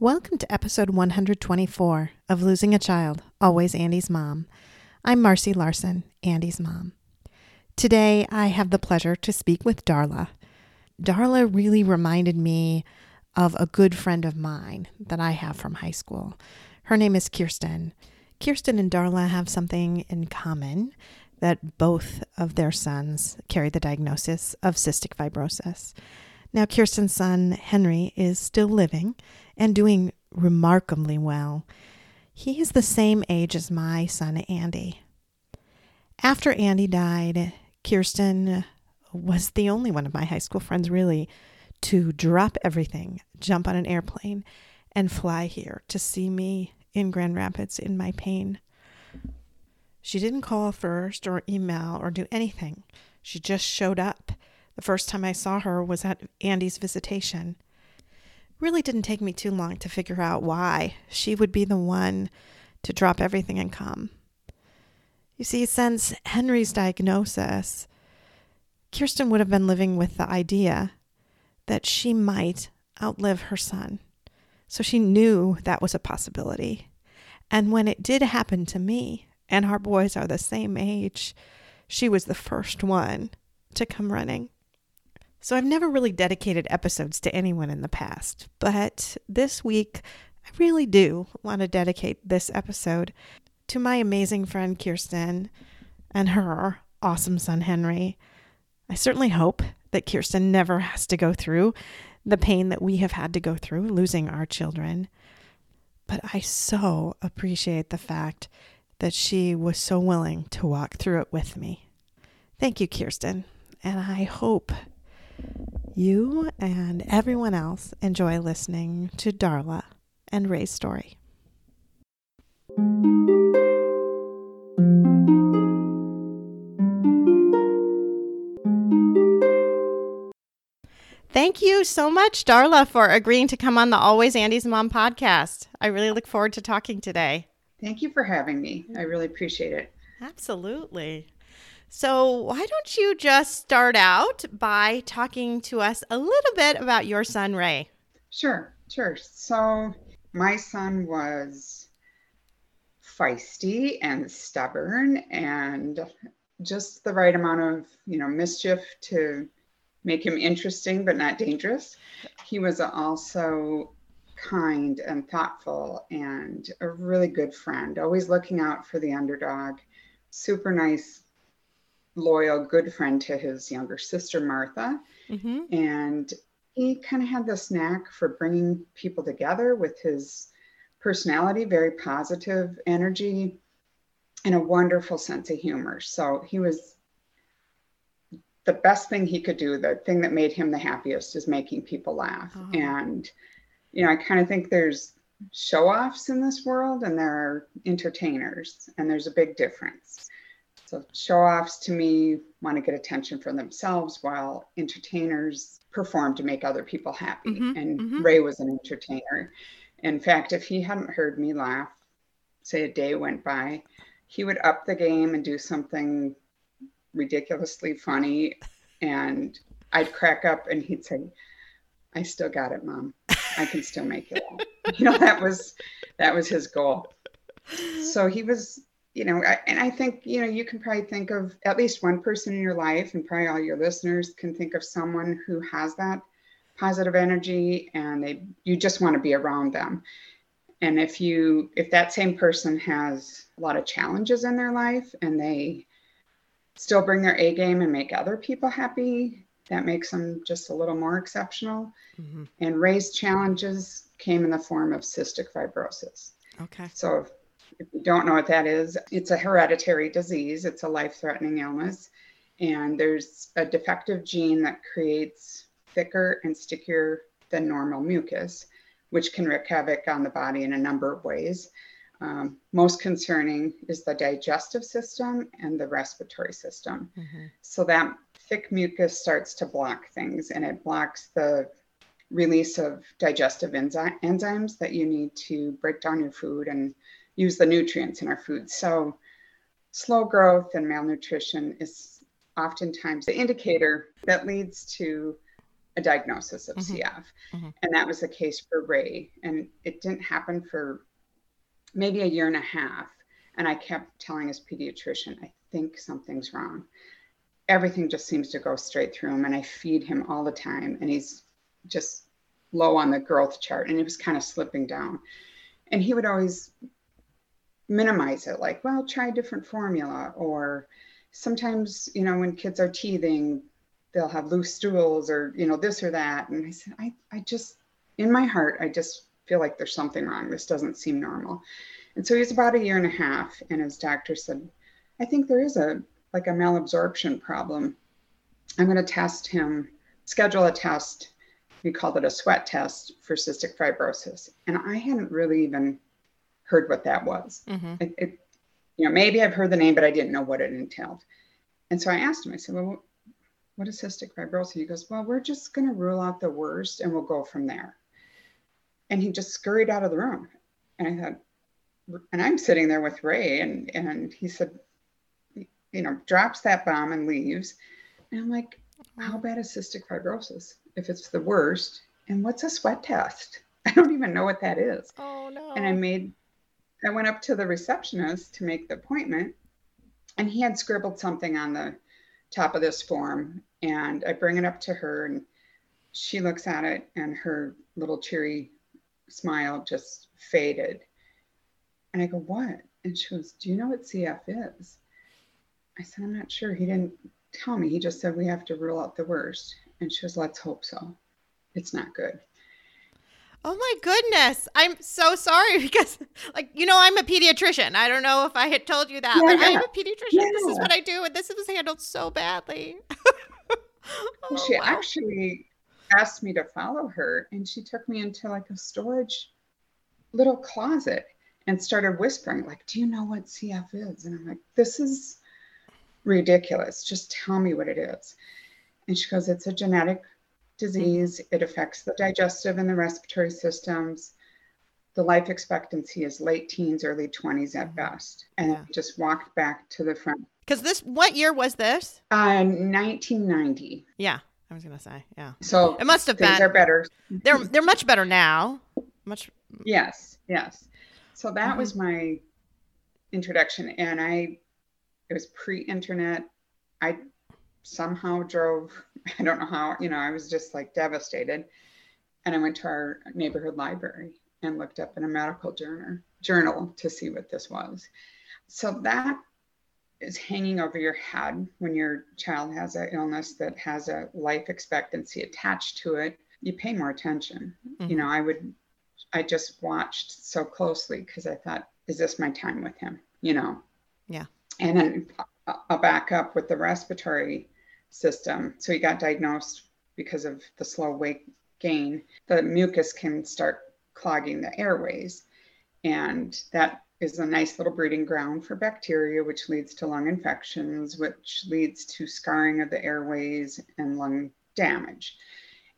Welcome to episode 124 of Losing a Child, Always Andy's Mom. I'm Marcy Larson, Andy's mom. Today, I have the pleasure to speak with Darla. Darla really reminded me of a good friend of mine that I have from high school. Her name is Kirsten. Kirsten and Darla have something in common that both of their sons carry the diagnosis of cystic fibrosis. Now, Kirsten's son, Henry, is still living and doing remarkably well. He is the same age as my son, Andy. After Andy died, Kirsten was the only one of my high school friends, really, to drop everything, jump on an airplane, and fly here to see me in Grand Rapids in my pain. She didn't call first or email or do anything. She just showed up. The first time I saw her was at Andy's visitation. Really didn't take me too long to figure out why she would be the one to drop everything and come. You see, since Henry's diagnosis, Kirsten would have been living with the idea that she might outlive her son. So she knew that was a possibility. And when it did happen to me, and our boys are the same age, she was the first one to come running. So I've never really dedicated episodes to anyone in the past, but this week I really do want to dedicate this episode to my amazing friend Kirsten and her awesome son Henry. I certainly hope that Kirsten never has to go through the pain that we have had to go through losing our children. But I so appreciate the fact that she was so willing to walk through it with me. Thank you, Kirsten. And I hope you and everyone else enjoy listening to Darla and Ray's story. Thank you so much, Darla, for agreeing to come on the Always Andy's Mom podcast. I really look forward to talking today. Thank you for having me. I really appreciate it. Absolutely. So, why don't you just start out by talking to us a little bit about your son, Ray? Sure, sure. So, my son was feisty and stubborn and just the right amount of, you know, mischief to make him interesting but not dangerous. He was also kind and thoughtful and a really good friend, always looking out for the underdog. Super nice loyal, good friend to his younger sister, Martha. Mm-hmm. And he kind of had this knack for bringing people together with his personality, very positive energy, and a wonderful sense of humor. So he was the best thing he could do, the thing that made him the happiest is making people laugh. Oh. And, you know, I kind of think there's show offs in this world and there are entertainers, and there's a big difference. So show offs to me want to get attention for themselves while entertainers perform to make other people happy. Mm-hmm, and mm-hmm. Ray was an entertainer. In fact, if he hadn't heard me laugh, say a day went by, he would up the game and do something ridiculously funny. And I'd crack up and he'd say, I still got it, mom. I can still make it. you know, that was that was his goal. So he was you know, and I think, you know, you can probably think of at least one person in your life, and probably all your listeners can think of someone who has that positive energy and they you just want to be around them. And if you if that same person has a lot of challenges in their life and they still bring their A game and make other people happy, that makes them just a little more exceptional. Mm-hmm. And Ray's challenges came in the form of cystic fibrosis. Okay. So if you don't know what that is, it's a hereditary disease, it's a life threatening illness. And there's a defective gene that creates thicker and stickier than normal mucus, which can wreak havoc on the body in a number of ways. Um, most concerning is the digestive system and the respiratory system. Mm-hmm. So that thick mucus starts to block things and it blocks the release of digestive enzy- enzymes that you need to break down your food and use the nutrients in our food. So slow growth and malnutrition is oftentimes the indicator that leads to a diagnosis of mm-hmm. CF. Mm-hmm. And that was the case for Ray. And it didn't happen for maybe a year and a half. And I kept telling his pediatrician, I think something's wrong. Everything just seems to go straight through him. And I feed him all the time. And he's just low on the growth chart. And he was kind of slipping down. And he would always minimize it like, well, try a different formula. Or sometimes, you know, when kids are teething, they'll have loose stools or, you know, this or that. And I said, I, I just, in my heart, I just feel like there's something wrong. This doesn't seem normal. And so he's about a year and a half, and his doctor said, I think there is a like a malabsorption problem. I'm going to test him, schedule a test. We called it a sweat test for cystic fibrosis. And I hadn't really even heard what that was. Mm-hmm. It, it, you know, maybe I've heard the name, but I didn't know what it entailed. And so I asked him, I said, Well, what is cystic fibrosis? He goes, Well, we're just going to rule out the worst and we'll go from there. And he just scurried out of the room. And I thought, and I'm sitting there with Ray, and and he said, you know, drops that bomb and leaves. And I'm like, how bad is cystic fibrosis? If it's the worst, and what's a sweat test? I don't even know what that is. Oh no. And I made I went up to the receptionist to make the appointment, and he had scribbled something on the top of this form. And I bring it up to her, and she looks at it, and her little cheery smile just faded. And I go, What? And she goes, Do you know what CF is? I said, I'm not sure. He didn't tell me. He just said we have to rule out the worst. And she goes, Let's hope so. It's not good. Oh my goodness. I'm so sorry because, like, you know, I'm a pediatrician. I don't know if I had told you that, yeah, but I'm a pediatrician. Yeah. This is what I do, and this was handled so badly. oh, she wow. actually asked me to follow her and she took me into like a storage little closet and started whispering like do you know what cf is and i'm like this is ridiculous just tell me what it is and she goes it's a genetic disease it affects the digestive and the respiratory systems the life expectancy is late teens early 20s at best and yeah. just walked back to the front because this what year was this uh 1990 yeah I was gonna say, yeah. So it must have things been. are better. They're they're much better now. Much. Yes, yes. So that mm-hmm. was my introduction, and I it was pre-internet. I somehow drove. I don't know how. You know, I was just like devastated, and I went to our neighborhood library and looked up in a medical journal journal to see what this was. So that is hanging over your head when your child has an illness that has a life expectancy attached to it, you pay more attention. Mm-hmm. You know, I would, I just watched so closely because I thought, is this my time with him? You know? Yeah. And then I'll back up with the respiratory system. So he got diagnosed because of the slow weight gain. The mucus can start clogging the airways. And that is a nice little breeding ground for bacteria, which leads to lung infections, which leads to scarring of the airways and lung damage.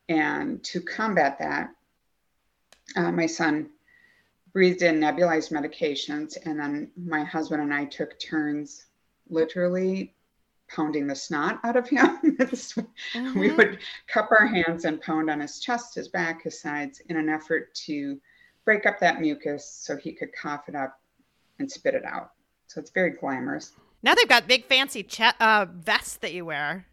And to combat that, uh, my son breathed in nebulized medications, and then my husband and I took turns literally pounding the snot out of him. mm-hmm. We would cup our hands and pound on his chest, his back, his sides in an effort to break up that mucus so he could cough it up and spit it out. So it's very glamorous. Now they've got big fancy che- uh, vests that you wear.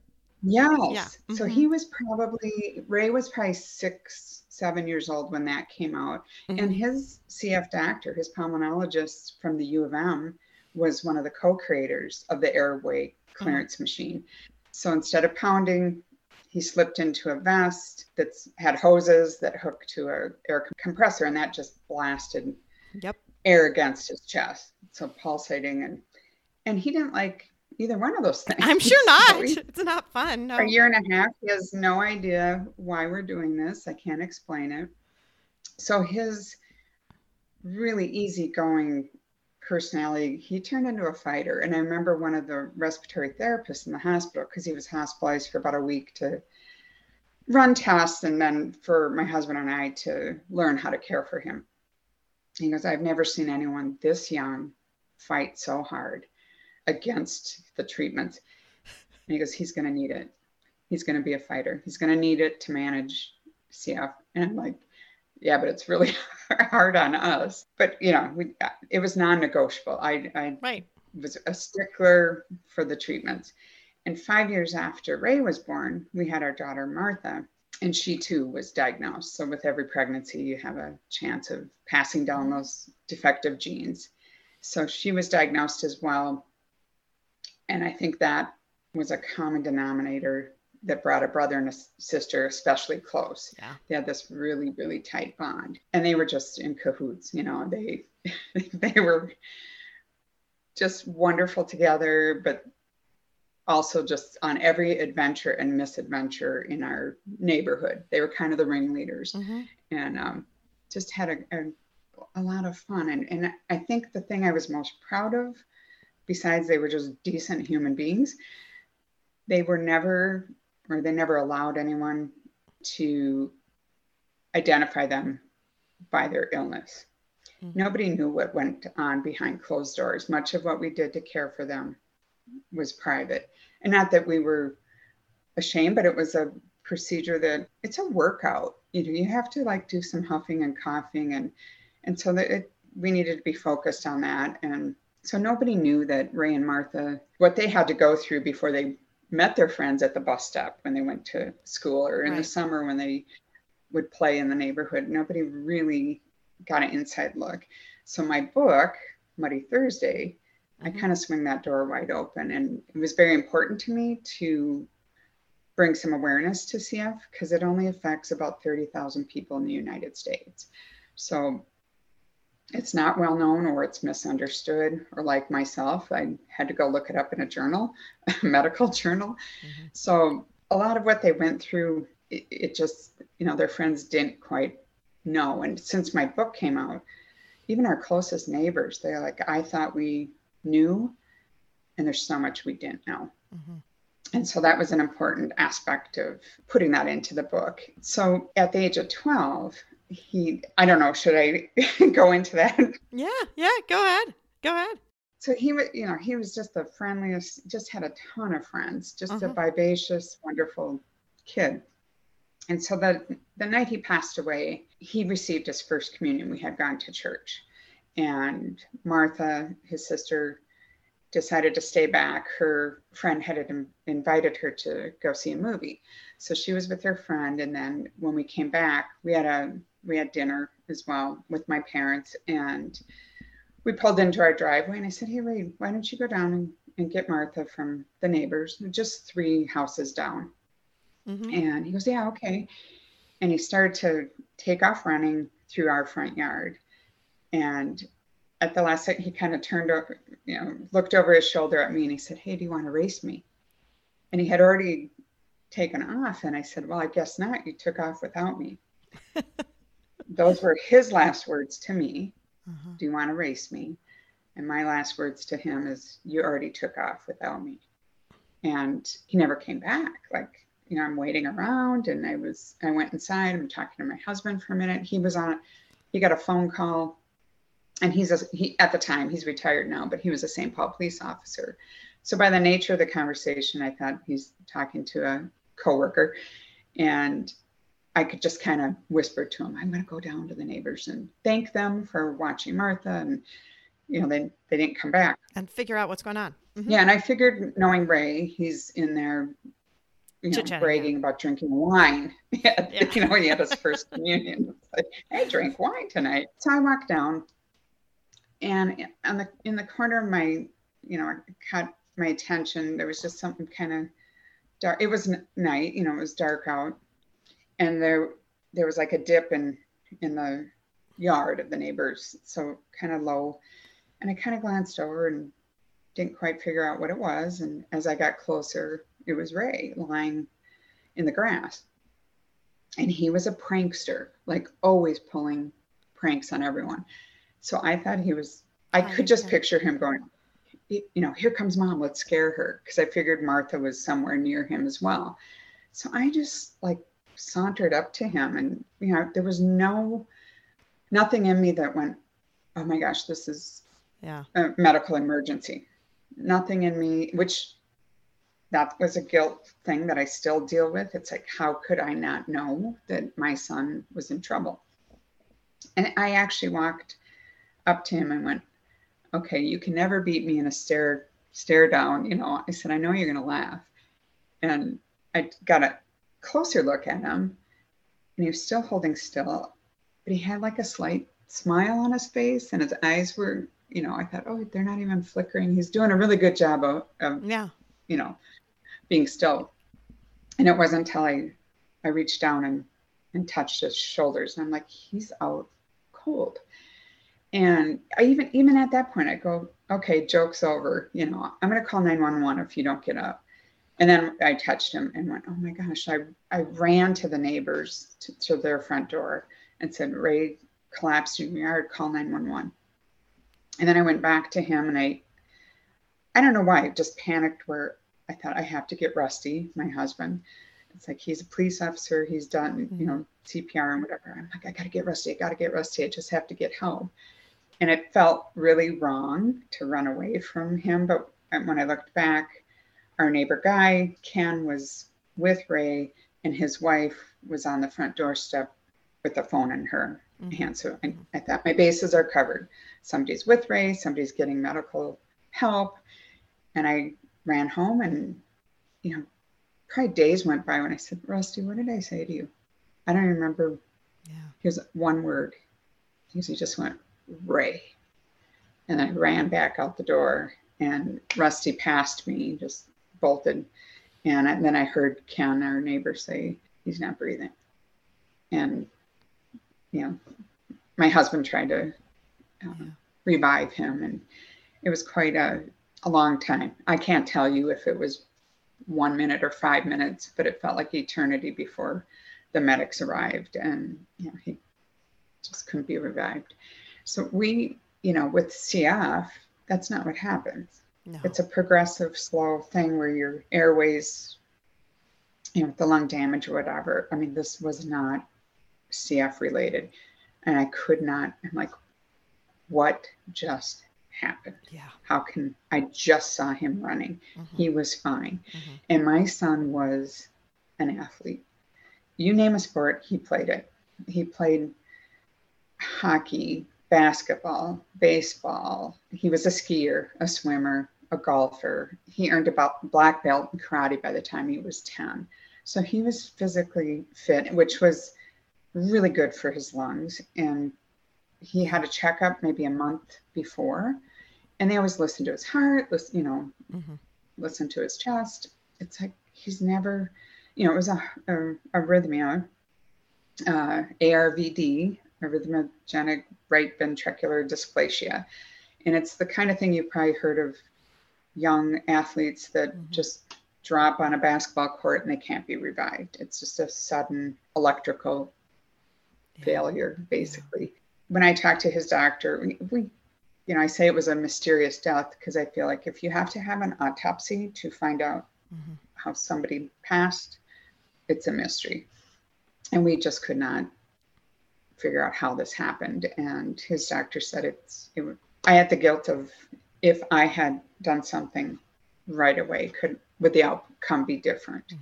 Yes. Yeah. Mm-hmm. So he was probably, Ray was probably six, seven years old when that came out. Mm-hmm. And his CF doctor, his pulmonologist from the U of M, was one of the co creators of the airway clearance mm-hmm. machine. So instead of pounding, he slipped into a vest that had hoses that hooked to a air compressor, and that just blasted yep air against his chest, so pulsating and and he didn't like either one of those things. I'm sure not. So he- it's not fun. No. a year and a half. He has no idea why we're doing this. I can't explain it. So his really easygoing personality, he turned into a fighter. And I remember one of the respiratory therapists in the hospital, because he was hospitalized for about a week to run tests and then for my husband and I to learn how to care for him. He goes, I've never seen anyone this young fight so hard against the treatment. And he goes, he's going to need it. He's going to be a fighter. He's going to need it to manage CF. And I'm like, yeah, but it's really hard on us. But you know, we, uh, it was non-negotiable. I, I Right. was a stickler for the treatments. And five years after Ray was born, we had our daughter Martha, and she too was diagnosed. So with every pregnancy, you have a chance of passing down those defective genes. So she was diagnosed as well. And I think that was a common denominator that brought a brother and a sister especially close. Yeah. They had this really, really tight bond. And they were just in cahoots, you know, they they were just wonderful together, but also just on every adventure and misadventure in our neighborhood. They were kind of the ringleaders hmm and um, just had a, a, a lot of fun. And, and I think the thing I was most proud of, besides they were just decent human beings, they were never, or they never allowed anyone to identify them by their illness. Mhm. Nobody knew what went on behind closed doors. Much of what we did to care for them was private. And not that we were ashamed, but it was a procedure that it's a workout. You know, you have to like do some huffing and coughing and and so that it, we needed to be focused on that. And so nobody knew that Ray and Martha what they had to go through before they met their friends at the bus stop when they went to school or in the summer when they would play in the neighborhood. Nobody really got an inside look. So my book, Muddy Thursday, I Mhm. kind of swing that door wide open. And it was very important to me to bring some awareness to CF because it only affects about 30,000 people in the United States. So it's not well known or it's misunderstood, or like myself, I had to go look it up in a journal, a medical journal. Mhm. So a lot of what they went through, it, it just, you know, their friends didn't quite know. And since my book came out, even our closest neighbors, they're like, I thought we knew, and there's so much we didn't know. Mhm. And so that was an important aspect of putting that into the book. So at the age of 12, he, I don't know, should I go into that? Yeah. Yeah. Go ahead. Go ahead. So he was, you know, he was just the friendliest, just had a ton of friends, just a Mhm. vivacious, wonderful kid. And so the, the night he passed away, he received his first communion. We had gone to church. And Martha, his sister, decided to stay back. Her friend had in- invited her to go see a movie. So she was with her friend. And then when we came back, we had a we had dinner as well with my parents. And we pulled into our driveway and I said, Hey Ray, why don't you go down and, and get Martha from the neighbors, just three houses down. hmm And he goes, Yeah, okay. And he started to take off running through our front yard. And at the last second, he kind of turned over, you know, looked over his shoulder at me and he said, Hey, do you want to race me? And he had already taken off. And I said, Well, I guess not. You took off without me. Those were his last words to me. Uh-huh. Do you want to race me? And my last words to him is, You already took off without me. And he never came back. Like, you know, I'm waiting around and I was, I went inside. I'm talking to my husband for a minute. He was on, he got a phone call and he's a, he, at the time, he's retired now, but he was a St. Paul police officer. So by the nature of the conversation, I thought he's talking to a coworker and I could just kind of whisper to him, I'm going to go down to the neighbors and thank them for watching Martha. And, you know, they, they didn't come back. And figure out what's going on. Mhm. Yeah. And I figured knowing Ray, he's in there, you know, bragging about drinking wine. Yeah. You know, when he had his first communion. Like, I drank wine tonight. So I walked down and on the, in the corner of my, you know, it caught my attention. There was just something kind of dark. It was n- night, you know, it was dark out. And there, there was like a dip in, in the yard of the neighbors. So kind of low. And I kind of glanced over and didn't quite figure out what it was. And as I got closer, it was Ray lying in the grass. And he was a prankster, like always pulling pranks on everyone. So I thought he was, I Oh, could just picture him going, you know, here comes mom, let's scare her. Cause I figured Martha was somewhere near him as well. So I just like sauntered up to him and, you know, there was no, nothing in me that went, oh my gosh, this is Yeah. a medical emergency. Nothing in me, which that was a guilt thing that I still deal with. It's like, how could I not know that my son was in trouble? And I actually walked up to him and went, okay, you can never beat me in a stare, stare down. You know, I said, I know you're going to laugh. And I got a closer look at him and he was still holding still, but he had like a slight smile on his face and his eyes were, you know, I thought, oh, they're not even flickering. He's doing a really good job of, of Yeah. you know, being still. And it wasn't until I, I reached down and, and touched his shoulders and I'm like, he's out cold. And I even, even at that point, I go, okay, joke's over. You know, I'm going to call 911 if you don't get up. And then I touched him and went, oh my gosh, I, I ran to the neighbors to, to their front door and said, Ray collapsed in your yard, call 911. And then I went back to him and I, I don't know why, I just panicked where I thought I have to get Rusty, my husband. It's like he's a police officer, he's done, you mm-hmm. know, CPR and whatever. I'm like, I gotta get Rusty, I gotta get Rusty, I just have to get help. And it felt really wrong to run away from him. But when I looked back, our neighbor guy, Ken, was with Ray, and his wife was on the front doorstep with the phone in her mm-hmm. hand. So I, I thought my bases are covered. Somebody's with Ray, somebody's getting medical help. And I ran home and, you know, probably days went by when I said, Rusty, what did I say to you? I don't remember. Yeah. Here's one word. He just went, Ray. And I ran back out the door and Rusty passed me, just bolted. And I- then I heard Ken, our neighbor, say, he's not breathing. And, you know, my husband tried to uh, revive him. And it was quite a, a long time. I can't tell you if it was one minute or five minutes, but it felt like eternity before the medics arrived. And, you know, he just couldn't be revived. So we, you know, with CF, that's not what happens. No. It's a progressive, slow thing where your airways, you know, the lung damage or whatever. I mean, this was not CF related. And I could not, I'm like, what just happened? yeah. How can I just saw him running? Mhm. He was fine. Mhm. And my son was an athlete. You name a sport, he played it. He played hockey, basketball, baseball. He was a skier, a swimmer, a golfer. He earned about black belt in karate by the time he was 10. So he was physically fit, which was really good for his lungs. And he had a checkup maybe a month before. And they always listen to his heart, listen, you know, Mhm. listen to his chest. It's like he's never, you know, it was a, a arrhythmia, uh, ARVD, arrhythmogenic right ventricular dysplasia. And it's the kind of thing you've probably heard of young athletes that Mhm. just drop on a basketball court and they can't be revived. It's just a sudden electrical Yeah. failure, basically. When I talked to his doctor, we, we you know, I say it was a mysterious death because I feel like if you have to have an autopsy to find out Mhm. how somebody passed, it's a mystery. And we just could not figure out how this happened. And his doctor said it's, it, I had the guilt of if I had done something right away, could, would the outcome be different? Mhm.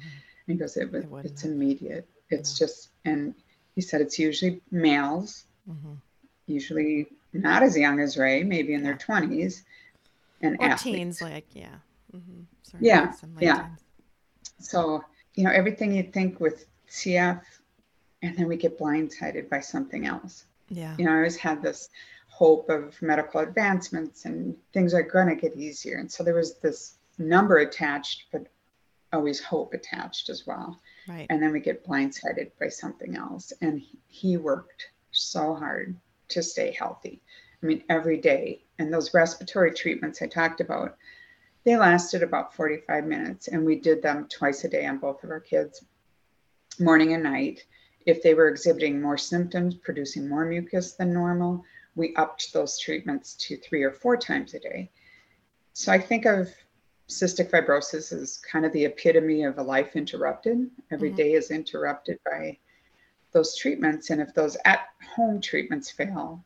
And he goes, it, was- It it's immediate. It's No. just, and he said it's usually males, Mhm. usually not as young as Ray, maybe in their 20s, and Or athletes. teens, like yeah. Mm-hmm. Yeah, yeah. So, you know, everything you'd think with CF, and then we get blindsided by something else. Yeah. You know, I always had this hope of medical advancements and things are going to get easier. And so there was this number attached, but always hope attached as well. Right. And then we get blindsided by something else. And he- he worked so hard to stay healthy. I mean, every day. And those respiratory treatments I talked about, They lasted about 45 minutes, and we did them twice a day on both of our kids, morning and night. If they were exhibiting more symptoms, producing more mucus than normal, we upped those treatments to three or four times a day. So I think of cystic fibrosis as kind of the epitome of a life interrupted. Every Mhm. day is interrupted by those treatments. And if those at home treatments fail,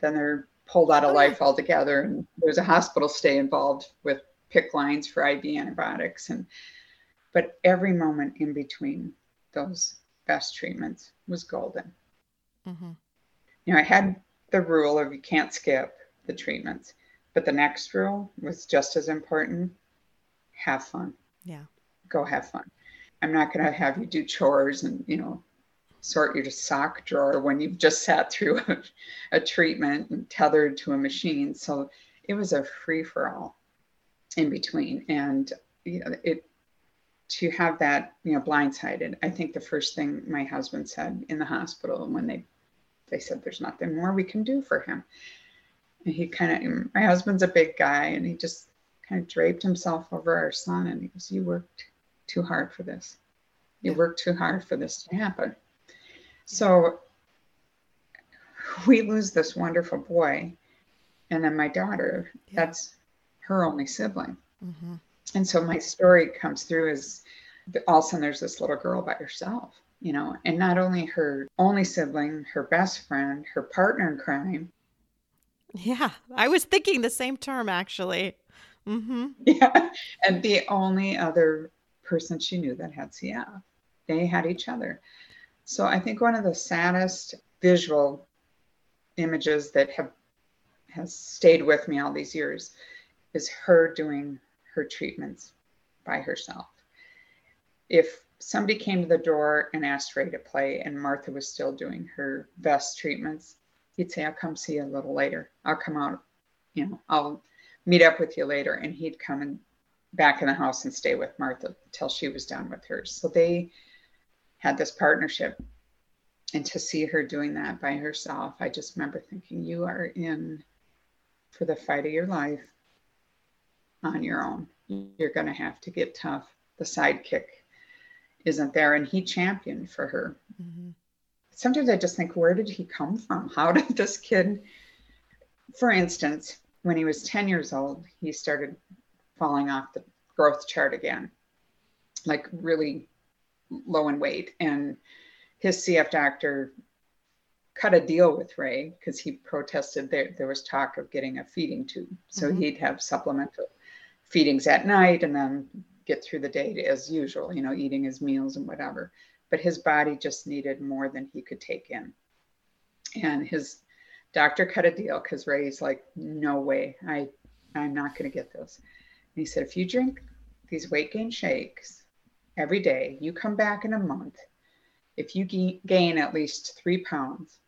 then they're pulled out of Oh, life altogether. And there's a hospital stay involved with PICC lines for IV antibiotics. And but every moment in between those vest treatments was golden. Mm-hmm. You know, I had the rule of you can't skip the treatments, but the next rule was just as important. Have fun. Yeah. Go have fun. I'm not going to have you do chores and, you know, sort your sock drawer when you've just sat through a, a treatment and tethered to a machine. So it was a free for all in between. And you know, it to have that, you know, blindsided. I think the first thing my husband said in the hospital when they they said there's nothing more we can do for him. And he kind of my husband's a big guy and he just kind of draped himself over our son and he goes, You worked too hard for this. You Yeah. worked too hard for this to happen. So we lose this wonderful boy. And then my daughter, Yeah. that's her only sibling. Mm-hmm. And so my story comes through as all of a sudden there's this little girl by herself, you know, and not only her only sibling, her best friend, her partner in crime. Yeah. I was thinking the same term actually. Mm-hmm. Yeah. And the only other person she knew that had CF. They had each other. So I think one of the saddest visual images that have has stayed with me all these years is her doing her treatments by herself. If somebody came to the door and asked Ray to play and Martha was still doing her vest treatments, he'd say, I'll come see you a little later. I'll come out, you know, I'll meet up with you later. And he'd come and back in the house and stay with Martha till she was done with hers. So they had this partnership. And to see her doing that by herself, I just remember thinking, you are in for the fight of your life on your own. You're going to have to get tough. The sidekick isn't there. And he championed for her. Mm-hmm. Sometimes I just think, where did he come from? How did this kid, for instance, when he was 10 years old, he started falling off the growth chart again, like really low in weight. And his CF doctor cut a deal with Ray because he protested there there was talk of getting a feeding tube. So Mhm. he'd have supplemental feedings at night and then get through the day as usual, you know, eating his meals and whatever. But his body just needed more than he could take in. And his doctor cut a deal because Ray's like, no way, I I'm not gonna get this. And he said, if you drink these weight gain shakes every day, you come back in a month. If you gain at least three pounds,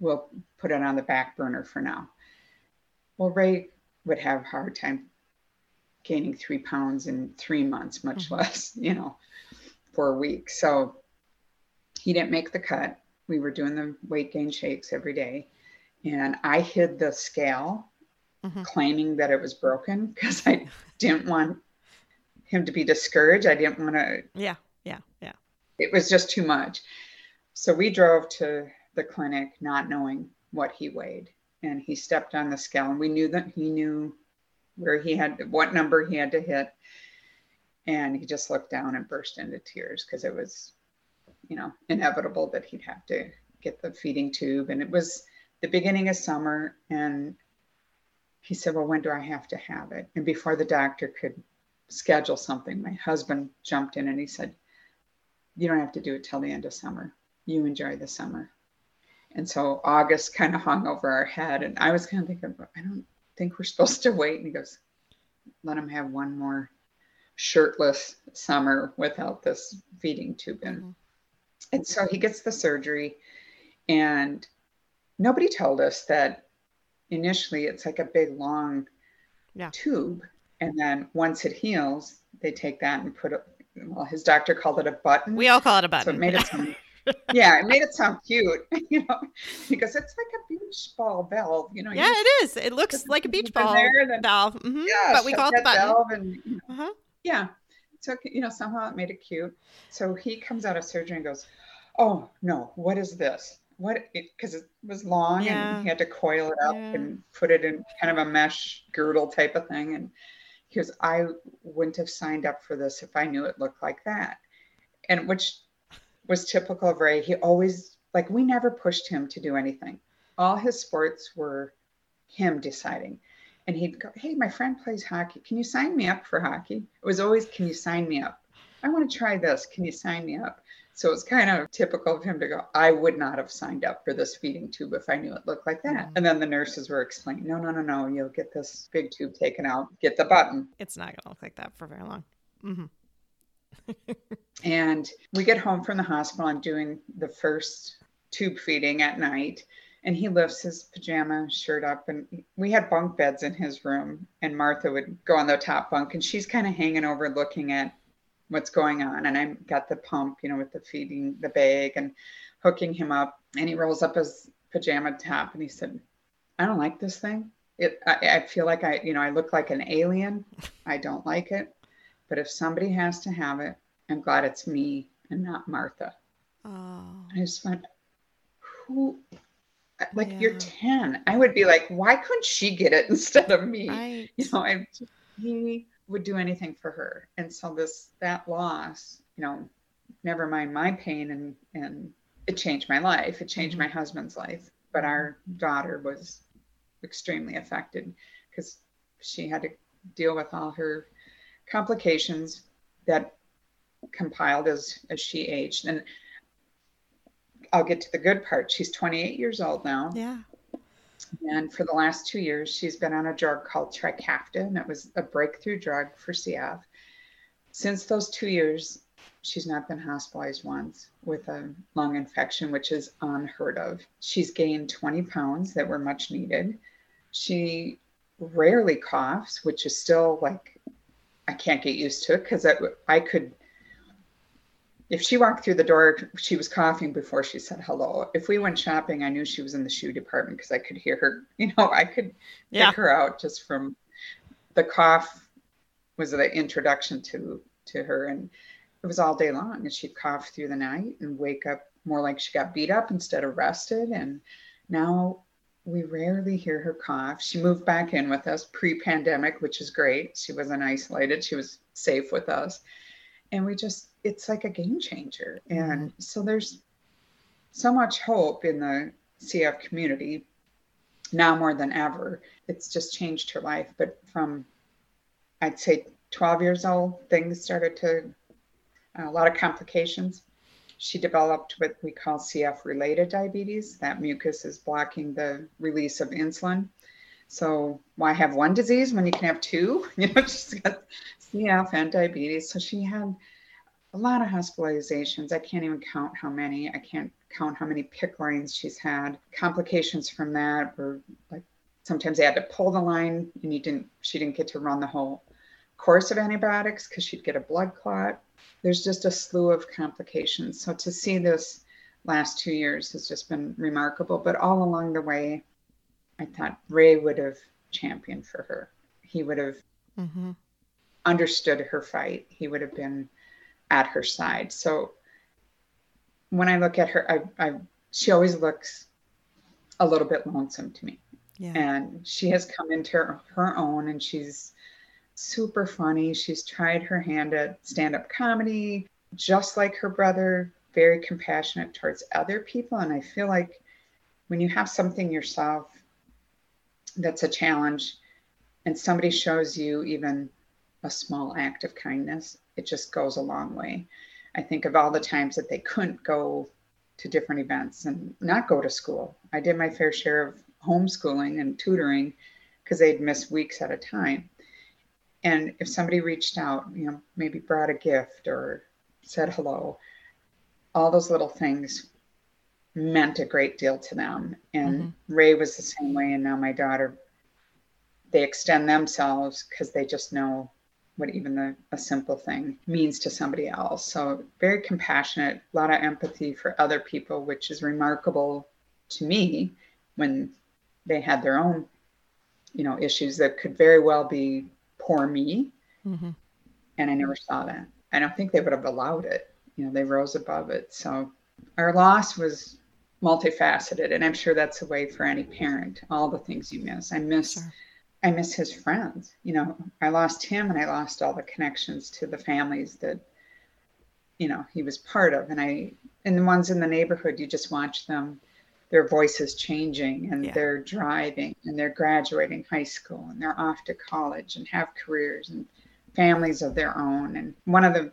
we'll put it on the back burner for now. Well, Ray would have a hard time gaining three pounds in three months, much Mhm. less, you know, for a week. So he didn't make the cut. We were doing the weight gain shakes every day. And I hid the scale, Mhm. claiming that it was broken because I didn't want him to be discouraged. I didn't want to Yeah. Yeah. Yeah. it was just too much. So we drove to the clinic not knowing what he weighed. And he stepped on the scale and we knew that he knew where he had what number he had to hit. And he just looked down and burst into tears because it was, you know, inevitable that he'd have to get the feeding tube. And it was the beginning of summer. And he said, Well, when do I have to have it? And before the doctor could schedule something, my husband jumped in and he said, you don't have to do it till the end of summer. You enjoy the summer. And so August kind of hung over our head. And I was kind of thinking, I don't think we're supposed to wait. And he goes, let him have one more shirtless summer without this feeding tube in. Mhm. And so he gets the surgery. And nobody told us that initially it's like a big long Yeah. tube. And then once it heals, they take that and put it, well, his doctor called it a button. We all call it a button. So it made it sound yeah, it made it sound cute, you know, because it's like a beach ball valve, you know. Yeah, you it is. It looks like a beach ball there, then, valve. Mm-hmm. Yeah, but we call it the button. Valve and, you know, uh-huh. Yeah, so you know somehow it made it cute. So he comes out of surgery and goes, "Oh no, what is this? What?" Because it, it, was long yeah. and he had to coil it up yeah. and put it in kind of a mesh girdle type of thing. And he goes, "I wouldn't have signed up for this if I knew it looked like that." And which was typical of Ray. He always like we never pushed him to do anything. All his sports were him deciding. And he'd go, Hey, my friend plays hockey. Can you sign me up for hockey? It was always, Can you sign me up? I want to try this. Can you sign me up? So it's kind of typical of him to go, I would not have signed up for this feeding tube if I knew it looked like that. Mm-hmm. And then the nurses were explaining, no, no, no, no, you'll get this big tube taken out, get the button. It's not going to look like that for very long. Mm-hmm. and we get home from the hospital. I'm doing the first tube feeding at night and he lifts his pajama shirt up and we had bunk beds in his room and martha would go on the top bunk and she's kind of hanging over looking at what's going on. And i got the pump you know with the feeding the bag and hooking him up. And he rolls up his pajama top and he said i don't like this thing. It I, I feel like i you know i look like an alien. I don't like it. But if somebody has to have it i'm glad it's me and not martha. Oh. i just went who like yeah. you're 10 i would be like why couldn't she get it instead of me? Right. you know i he would do anything for her. And so this that loss you know never mind my pain and and it changed my life. It changed mm-hmm. my husband's life. But our daughter was extremely affected because she had to deal with all her complications that compiled as as she aged. And I'll get to the good part. She's 28 years old now. Yeah. And for the last two years, she's been on a drug called Trikafta, and it was a breakthrough drug for CF. Since those two years, she's not been hospitalized once with a lung infection, which is unheard of. She's gained 20 pounds that were much needed. She rarely coughs, which is still like, I can't get used to it because I, I could if she walked through the door, she was coughing before she said hello. If we went shopping, I knew she was in the shoe department because I could hear her. You know, I could yeah. pick her out just from the cough was the introduction to to her, and it was all day long. And she'd cough through the night and wake up more like she got beat up instead of rested. And now we rarely hear her cough. She moved back in with us pre-pandemic, which is great. She wasn't isolated. She was safe with us, and we just it's like a game changer. And so there's so much hope in the CF community now more than ever. It's just changed her life. But from, I'd say, 12 years old, things started to, uh, a lot of complications. She developed what we call CF related diabetes. That mucus is blocking the release of insulin. So why have one disease when you can have two? You know, she's got CF and diabetes. So she had a lot of hospitalizations. I can't even count how many. I can't count how many PICC lines she's had. Complications from that were like sometimes they had to pull the line and you didn't she didn't get to run the whole course of antibiotics because she'd get a blood clot. There's just a slew of complications. So to see this last two years has just been remarkable. But all along the way, I thought Ray would have championed for her. He would have mm-hmm. understood her fight. He would have been at her side. So when I look at her, I, I she always looks a little bit lonesome to me. Yeah. And she has come into her, her own and she's super funny. She's tried her hand at stand up comedy, just like her brother, very compassionate towards other people. And I feel like when you have something yourself that's a challenge and somebody shows you even a small act of kindness, it just goes a long way. I think of all the times that they couldn't go to different events and not go to school. I did my fair share of homeschooling and tutoring because they'd miss weeks at a time. And if somebody reached out, you know, maybe brought a gift or said hello, all those little things meant a great deal to them. And mm-hmm. Ray was the same way. And now my daughter, they extend themselves because they just know what even the, a simple thing means to somebody else. So very compassionate, a lot of empathy for other people, which is remarkable to me when they had their own, you know, issues that could very well be poor me. Mm-hmm. And I never saw that. I don't think they would have allowed it. You know, they rose above it. So our loss was multifaceted, and I'm sure that's a way for any parent. All the things you miss. I miss. Sure I miss his friends. You know, I lost him and I lost all the connections to the families that, you know, he was part of. And I, and the ones in the neighborhood, you just watch them, their voices changing and yeah. they're driving and they're graduating high school and they're off to college and have careers and families of their own. And one of the,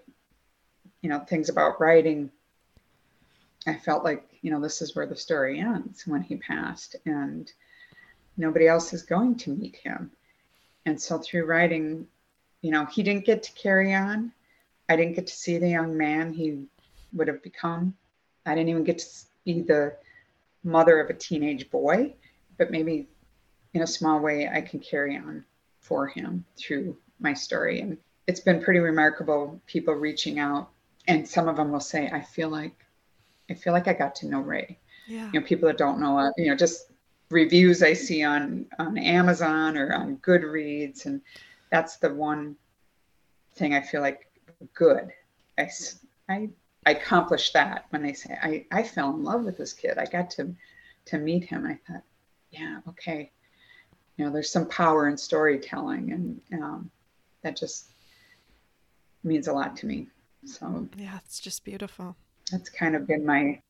you know, things about writing, I felt like, you know, this is where the story ends when he passed. And, nobody else is going to meet him. And so through writing, you know, he didn't get to carry on. I didn't get to see the young man he would have become. I didn't even get to be the mother of a teenage boy, but maybe in a small way I can carry on for him through my story. And it's been pretty remarkable people reaching out and some of them will say, I feel like I feel like I got to know Ray. Yeah. You know, people that don't know, uh, you know, just reviews I see on on Amazon or on Goodreads, and that's the one thing I feel like good. I I, I accomplished that when they say I I fell in love with this kid. I got to to meet him. I thought, yeah, okay. You know, there's some power in storytelling, and um, that just means a lot to me. So yeah, it's just beautiful. That's kind of been my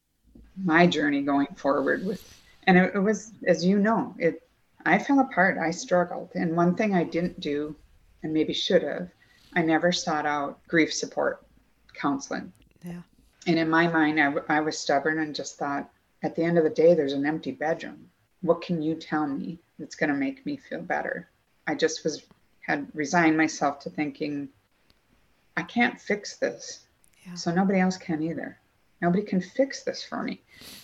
my journey going forward with and it, it was as you know it i fell apart. I struggled. And one thing i didn't do and maybe should have i never sought out grief support counseling. Yeah. And in my mind I, I was stubborn and just thought at the end of the day there's an empty bedroom. What can you tell me that's going to make me feel better? I just was had resigned myself to thinking i can't fix this. Yeah. so nobody else can either. Nobody can fix this for me.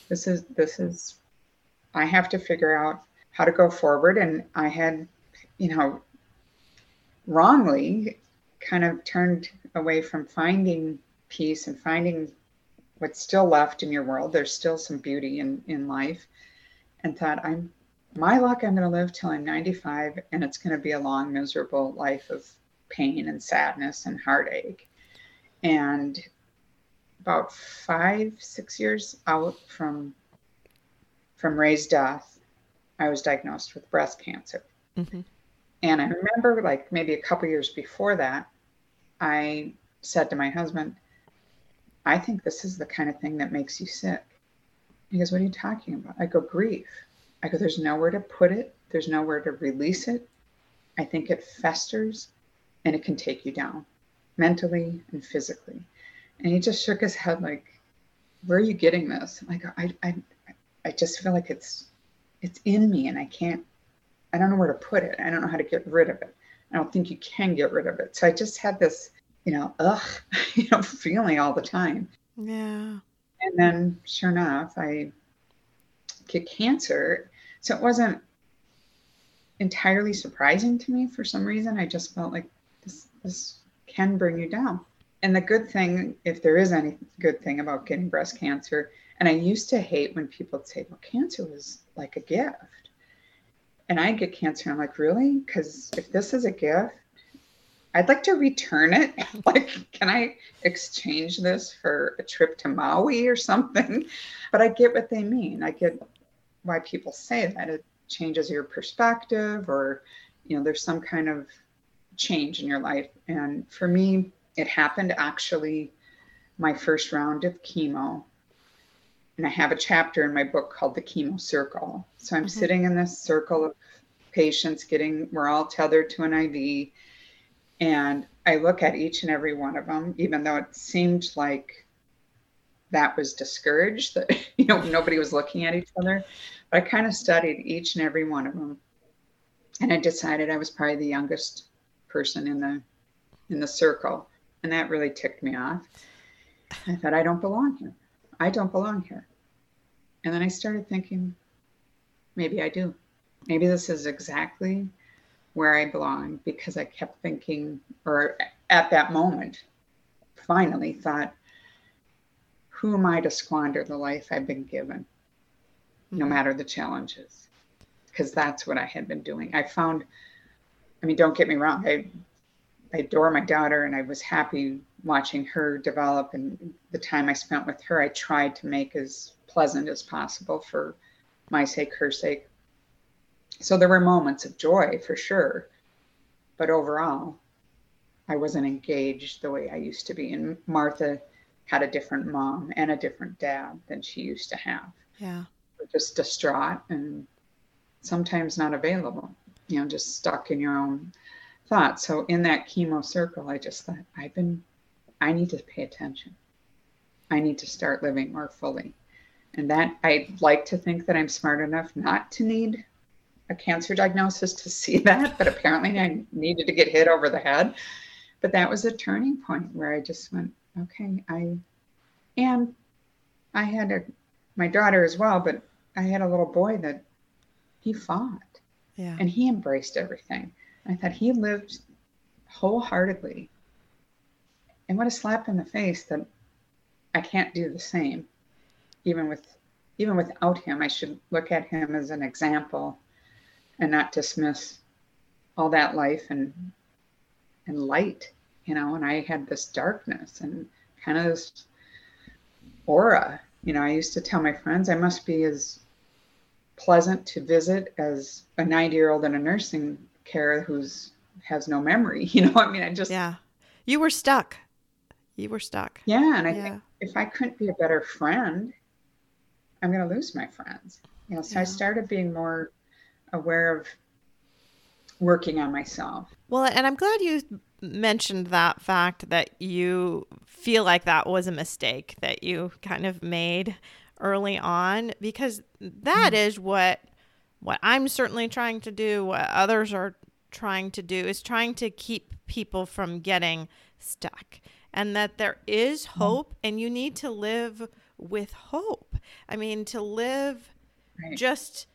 This is this is I have to figure out how to go forward. And I had, you know, wrongly kind of turned away from finding peace and finding what's still left in your world. There's still some beauty in, in life. And thought, I'm my luck, I'm going to live till I'm 95, and it's going to be a long, miserable life of pain and sadness and heartache. And about five, six years out from from Ray's death, I was diagnosed with breast cancer. Mm-hmm. And I remember, like maybe a couple years before that, I said to my husband, I think this is the kind of thing that makes you sick. He goes, What are you talking about? I go, Grief. I go, There's nowhere to put it, there's nowhere to release it. I think it festers and it can take you down mentally and physically. And he just shook his head, like, Where are you getting this? I go, I, I, I just feel like it's it's in me and I can't I don't know where to put it. I don't know how to get rid of it. I don't think you can get rid of it. So I just had this, you know, ugh, you know, feeling all the time. Yeah. And then sure enough, I get cancer. So it wasn't entirely surprising to me for some reason. I just felt like this this can bring you down. And the good thing, if there is any good thing about getting breast cancer, and I used to hate when people say, well, cancer was like a gift. And I get cancer. I'm like, really? Because if this is a gift, I'd like to return it. like, can I exchange this for a trip to Maui or something? But I get what they mean. I get why people say that. It changes your perspective, or, you know, there's some kind of change in your life. And for me, it happened actually my first round of chemo and I have a chapter in my book called the chemo circle. So I'm mm-hmm. sitting in this circle of patients getting, we're all tethered to an IV. And I look at each and every one of them, even though it seemed like that was discouraged, that, you know, nobody was looking at each other. But I kind of studied each and every one of them. And I decided I was probably the youngest person in the in the circle. And that really ticked me off. I thought I don't belong here. I don't belong here. And then I started thinking, maybe I do. Maybe this is exactly where I belong because I kept thinking, or at that moment, finally thought, who am I to squander the life I've been given, mm-hmm. no matter the challenges? Because that's what I had been doing. I found, I mean, don't get me wrong, I, I adore my daughter and I was happy watching her develop and the time I spent with her, I tried to make as pleasant as possible for my sake, her sake. So there were moments of joy for sure. But overall, I wasn't engaged the way I used to be. And Martha had a different mom and a different dad than she used to have. Yeah. Just distraught and sometimes not available, you know, just stuck in your own thoughts. So in that chemo circle, I just thought, I've been, I need to pay attention. I need to start living more fully. And that I'd like to think that I'm smart enough not to need a cancer diagnosis to see that, but apparently I needed to get hit over the head. But that was a turning point where I just went, okay, I and I had a my daughter as well, but I had a little boy that he fought. Yeah. And he embraced everything. I thought he lived wholeheartedly. And what a slap in the face that I can't do the same even with even without him, I should look at him as an example and not dismiss all that life and and light, you know. And I had this darkness and kind of this aura. You know, I used to tell my friends I must be as pleasant to visit as a 90 year old in a nursing care who's has no memory. You know, I mean, I just yeah, you were stuck. You were stuck. Yeah, and I yeah. think if I couldn't be a better friend, I'm going to lose my friends. You know, so yeah. I started being more aware of working on myself. Well, and I'm glad you mentioned that fact that you feel like that was a mistake that you kind of made early on because that mm-hmm. is what what I'm certainly trying to do, what others are trying to do is trying to keep people from getting stuck and that there is mm-hmm. hope and you need to live with hope. I mean, to live right. just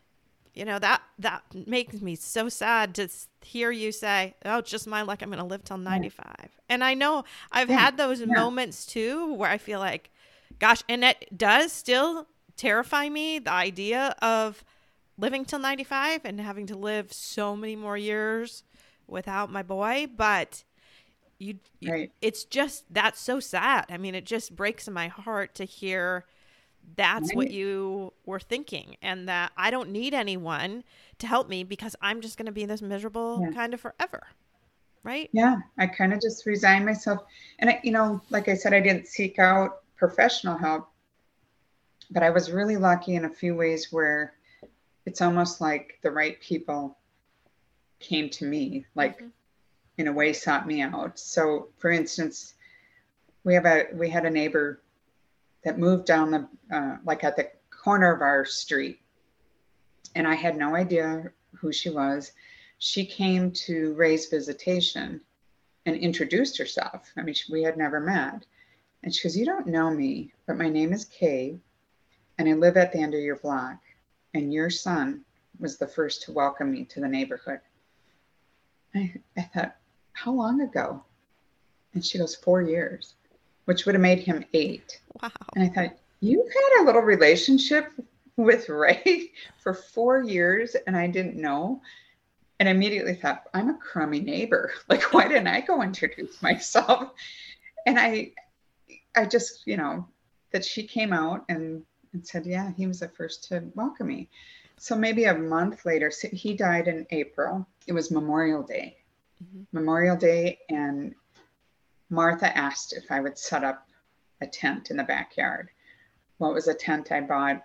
you know that that makes me so sad to hear you say oh it's just my luck i'm going to live till 95 yeah. and i know i've yeah. had those yeah. moments too where i feel like gosh and it does still terrify me the idea of living till 95 and having to live so many more years without my boy but you, you right. it's just that's so sad i mean it just breaks my heart to hear that's right. what you were thinking and that i don't need anyone to help me because i'm just going to be this miserable yeah. kind of forever right yeah i kind of just resigned myself and I, you know like i said i didn't seek out professional help but i was really lucky in a few ways where it's almost like the right people came to me like mm-hmm in a way sought me out. So, for instance, we have a we had a neighbor that moved down the uh, like at the corner of our street, and I had no idea who she was. She came to Ray's visitation and introduced herself. I mean, we had never met, and she goes, "You don't know me, but my name is Kay, and I live at the end of your block, and your son was the first to welcome me to the neighborhood." I, I thought, how long ago? And she goes, four years, which would have made him eight. Wow. And I thought, you've had a little relationship with Ray for four years and I didn't know. And I immediately thought, I'm a crummy neighbor. Like, why didn't I go introduce myself? And I, I just, you know, that she came out and, and said, yeah, he was the first to welcome me. So maybe a month later, he died in April. It was Memorial Day mm-hmm. Memorial Day, and Martha asked if I would set up a tent in the backyard. Well, it was a tent I bought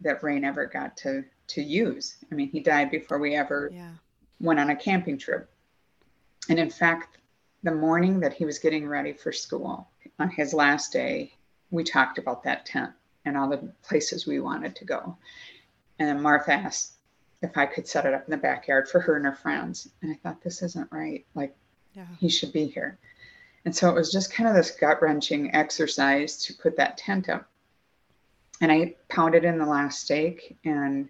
that Ray never got to to use. I mean, he died before we ever yeah. went on a camping trip. And in fact, the morning that he was getting ready for school, on his last day, we talked about that tent and all the places we wanted to go. And Martha asked if I could set it up in the backyard for her and her friends. And I thought, this isn't right. Like, yeah. he should be here. And so it was just kind of this gut wrenching exercise to put that tent up. And I pounded in the last stake and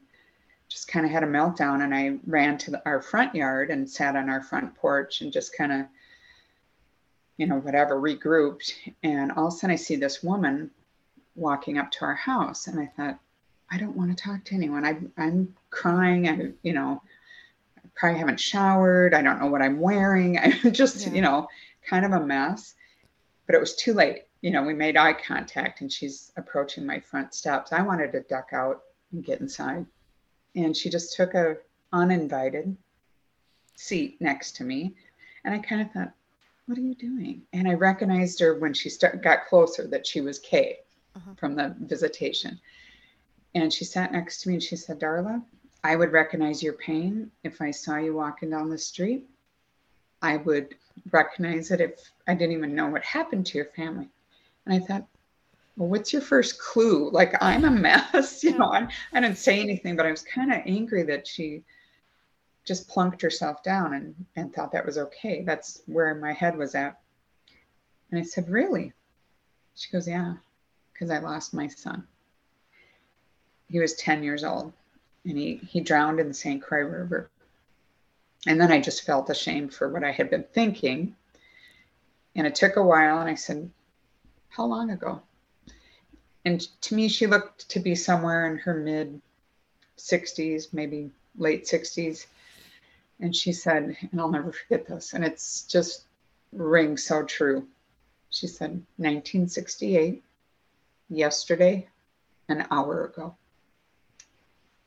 just kind of had a meltdown and I ran to the, our front yard and sat on our front porch and just kind of, you know, whatever, regrouped. And all of a sudden I see this woman walking up to our house. And I thought, I don't want to talk to anyone. I, I'm crying. I, you know, I probably haven't showered. I don't know what I'm wearing. I'm just, yeah. you know, kind of a mess. But it was too late. You know, we made eye contact and she's approaching my front steps. I wanted to duck out and get inside and she just took a uninvited seat next to me and i kind of thought what are you doing and i recognized her when she start, got closer that she was kay uh-huh. from the visitation and she sat next to me and she said darla i would recognize your pain if i saw you walking down the street i would recognize it if i didn't even know what happened to your family and i thought well, what's your first clue? Like, I'm a mess. You know, I, I didn't say anything, but I was kind of angry that she just plunked herself down and, and thought that was okay. That's where my head was at. And I said, Really? She goes, Yeah, because I lost my son. He was 10 years old and he, he drowned in the St. Croix River. And then I just felt ashamed for what I had been thinking. And it took a while. And I said, How long ago? and to me, she looked to be somewhere in her mid 60s, maybe late 60s. And she said, and I'll never forget this, and it's just rings so true. She said, 1968, yesterday, an hour ago.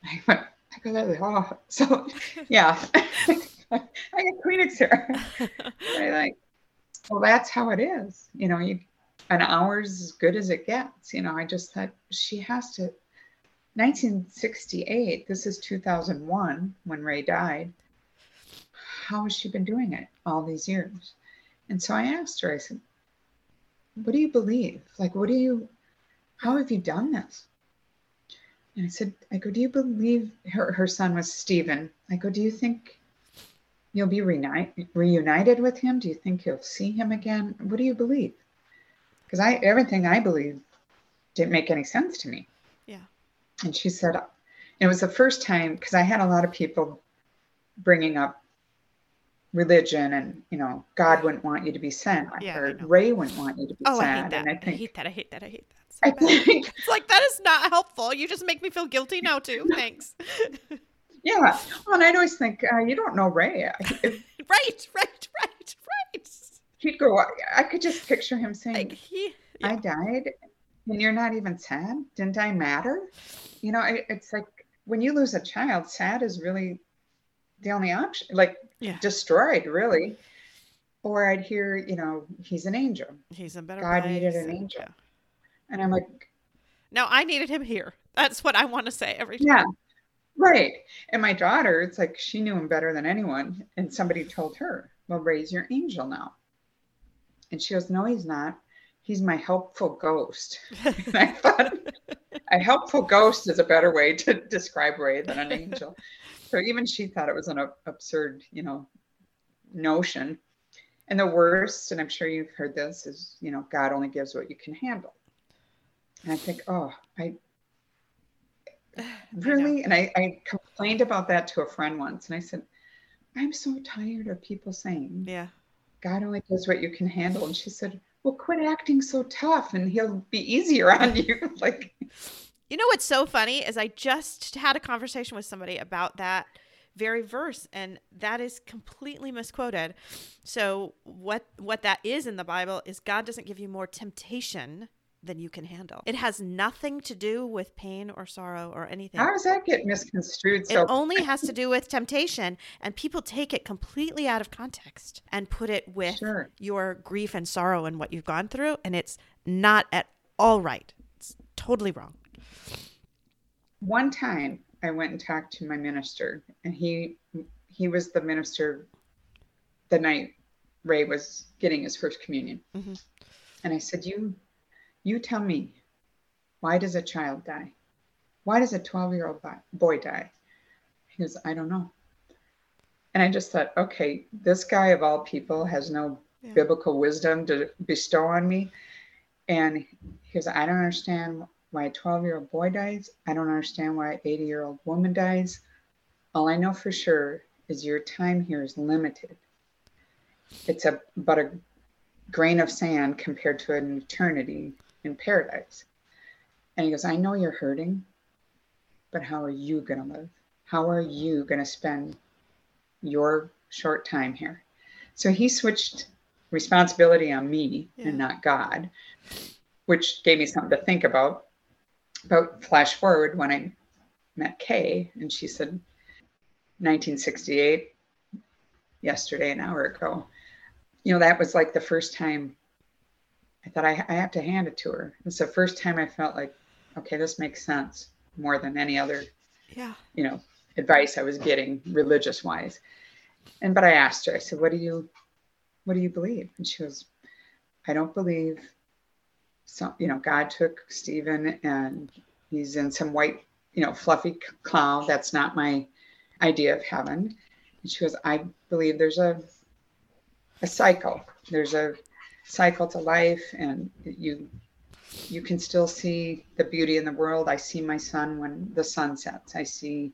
I went, I go, oh, so yeah, I got Kleenex here. I like, well, that's how it is. You know, you an hour's as good as it gets. You know, I just thought she has to. 1968, this is 2001 when Ray died. How has she been doing it all these years? And so I asked her, I said, What do you believe? Like, what do you, how have you done this? And I said, I go, Do you believe her, her son was Stephen? I go, Do you think you'll be reuni- reunited with him? Do you think you'll see him again? What do you believe? because I everything I believed didn't make any sense to me. Yeah. And she said, it was the first time because I had a lot of people bringing up religion and you know God wouldn't want you to be sad yeah, Ray wouldn't want you to be oh, sad. I hate that. And I, think, I hate that. I hate that. I hate that. I think it's like that is not helpful. You just make me feel guilty now too. Thanks. yeah. Well, and I'd always think uh, you don't know Ray. If, right. Right. Right. Right he'd go, I could just picture him saying, like he, yeah. I died and you're not even sad. Didn't I matter? You know, it's like when you lose a child, sad is really the only option, like yeah. destroyed, really. Or I'd hear, you know, he's an angel. He's a better God needed an angel. Yeah. And I'm like, no, I needed him here. That's what I want to say every time. Yeah. Right. And my daughter, it's like she knew him better than anyone. And somebody told her, well, Ray's your angel now. And she goes, No, he's not. He's my helpful ghost. and I thought, a helpful ghost is a better way to describe Ray than an angel. So even she thought it was an absurd, you know, notion. And the worst, and I'm sure you've heard this, is, you know, God only gives what you can handle. And I think, oh, I really, I and I, I complained about that to a friend once. And I said, I'm so tired of people saying, yeah, God only does what you can handle. And she said, Well, quit acting so tough and he'll be easier on you. like, you know what's so funny is I just had a conversation with somebody about that very verse and that is completely misquoted. So what what that is in the Bible is God doesn't give you more temptation than you can handle. It has nothing to do with pain or sorrow or anything. How does that get misconstrued? So- it only has to do with temptation, and people take it completely out of context and put it with sure. your grief and sorrow and what you've gone through, and it's not at all right. It's totally wrong. One time, I went and talked to my minister, and he he was the minister the night Ray was getting his first communion. Mm-hmm. And I said, "You you tell me, why does a child die? Why does a 12 year old boy die? He goes, I don't know. And I just thought, okay, this guy of all people has no yeah. biblical wisdom to bestow on me. And he goes, I don't understand why a 12 year old boy dies. I don't understand why an 80 year old woman dies. All I know for sure is your time here is limited. It's a but a grain of sand compared to an eternity in paradise. And he goes, I know you're hurting, but how are you going to live? How are you going to spend your short time here? So he switched responsibility on me yeah. and not God, which gave me something to think about. But flash forward when I met Kay, and she said, 1968, yesterday, an hour ago. You know, that was like the first time I thought I, I have to hand it to her. It's the first time I felt like, okay, this makes sense more than any other, yeah, you know, advice I was getting religious wise. And but I asked her, I said, what do you, what do you believe? And she goes, I don't believe. So you know, God took Stephen and he's in some white, you know, fluffy cloud. That's not my idea of heaven. And she goes, I believe there's a a cycle. There's a cycle to life and you you can still see the beauty in the world. I see my son when the sun sets. I see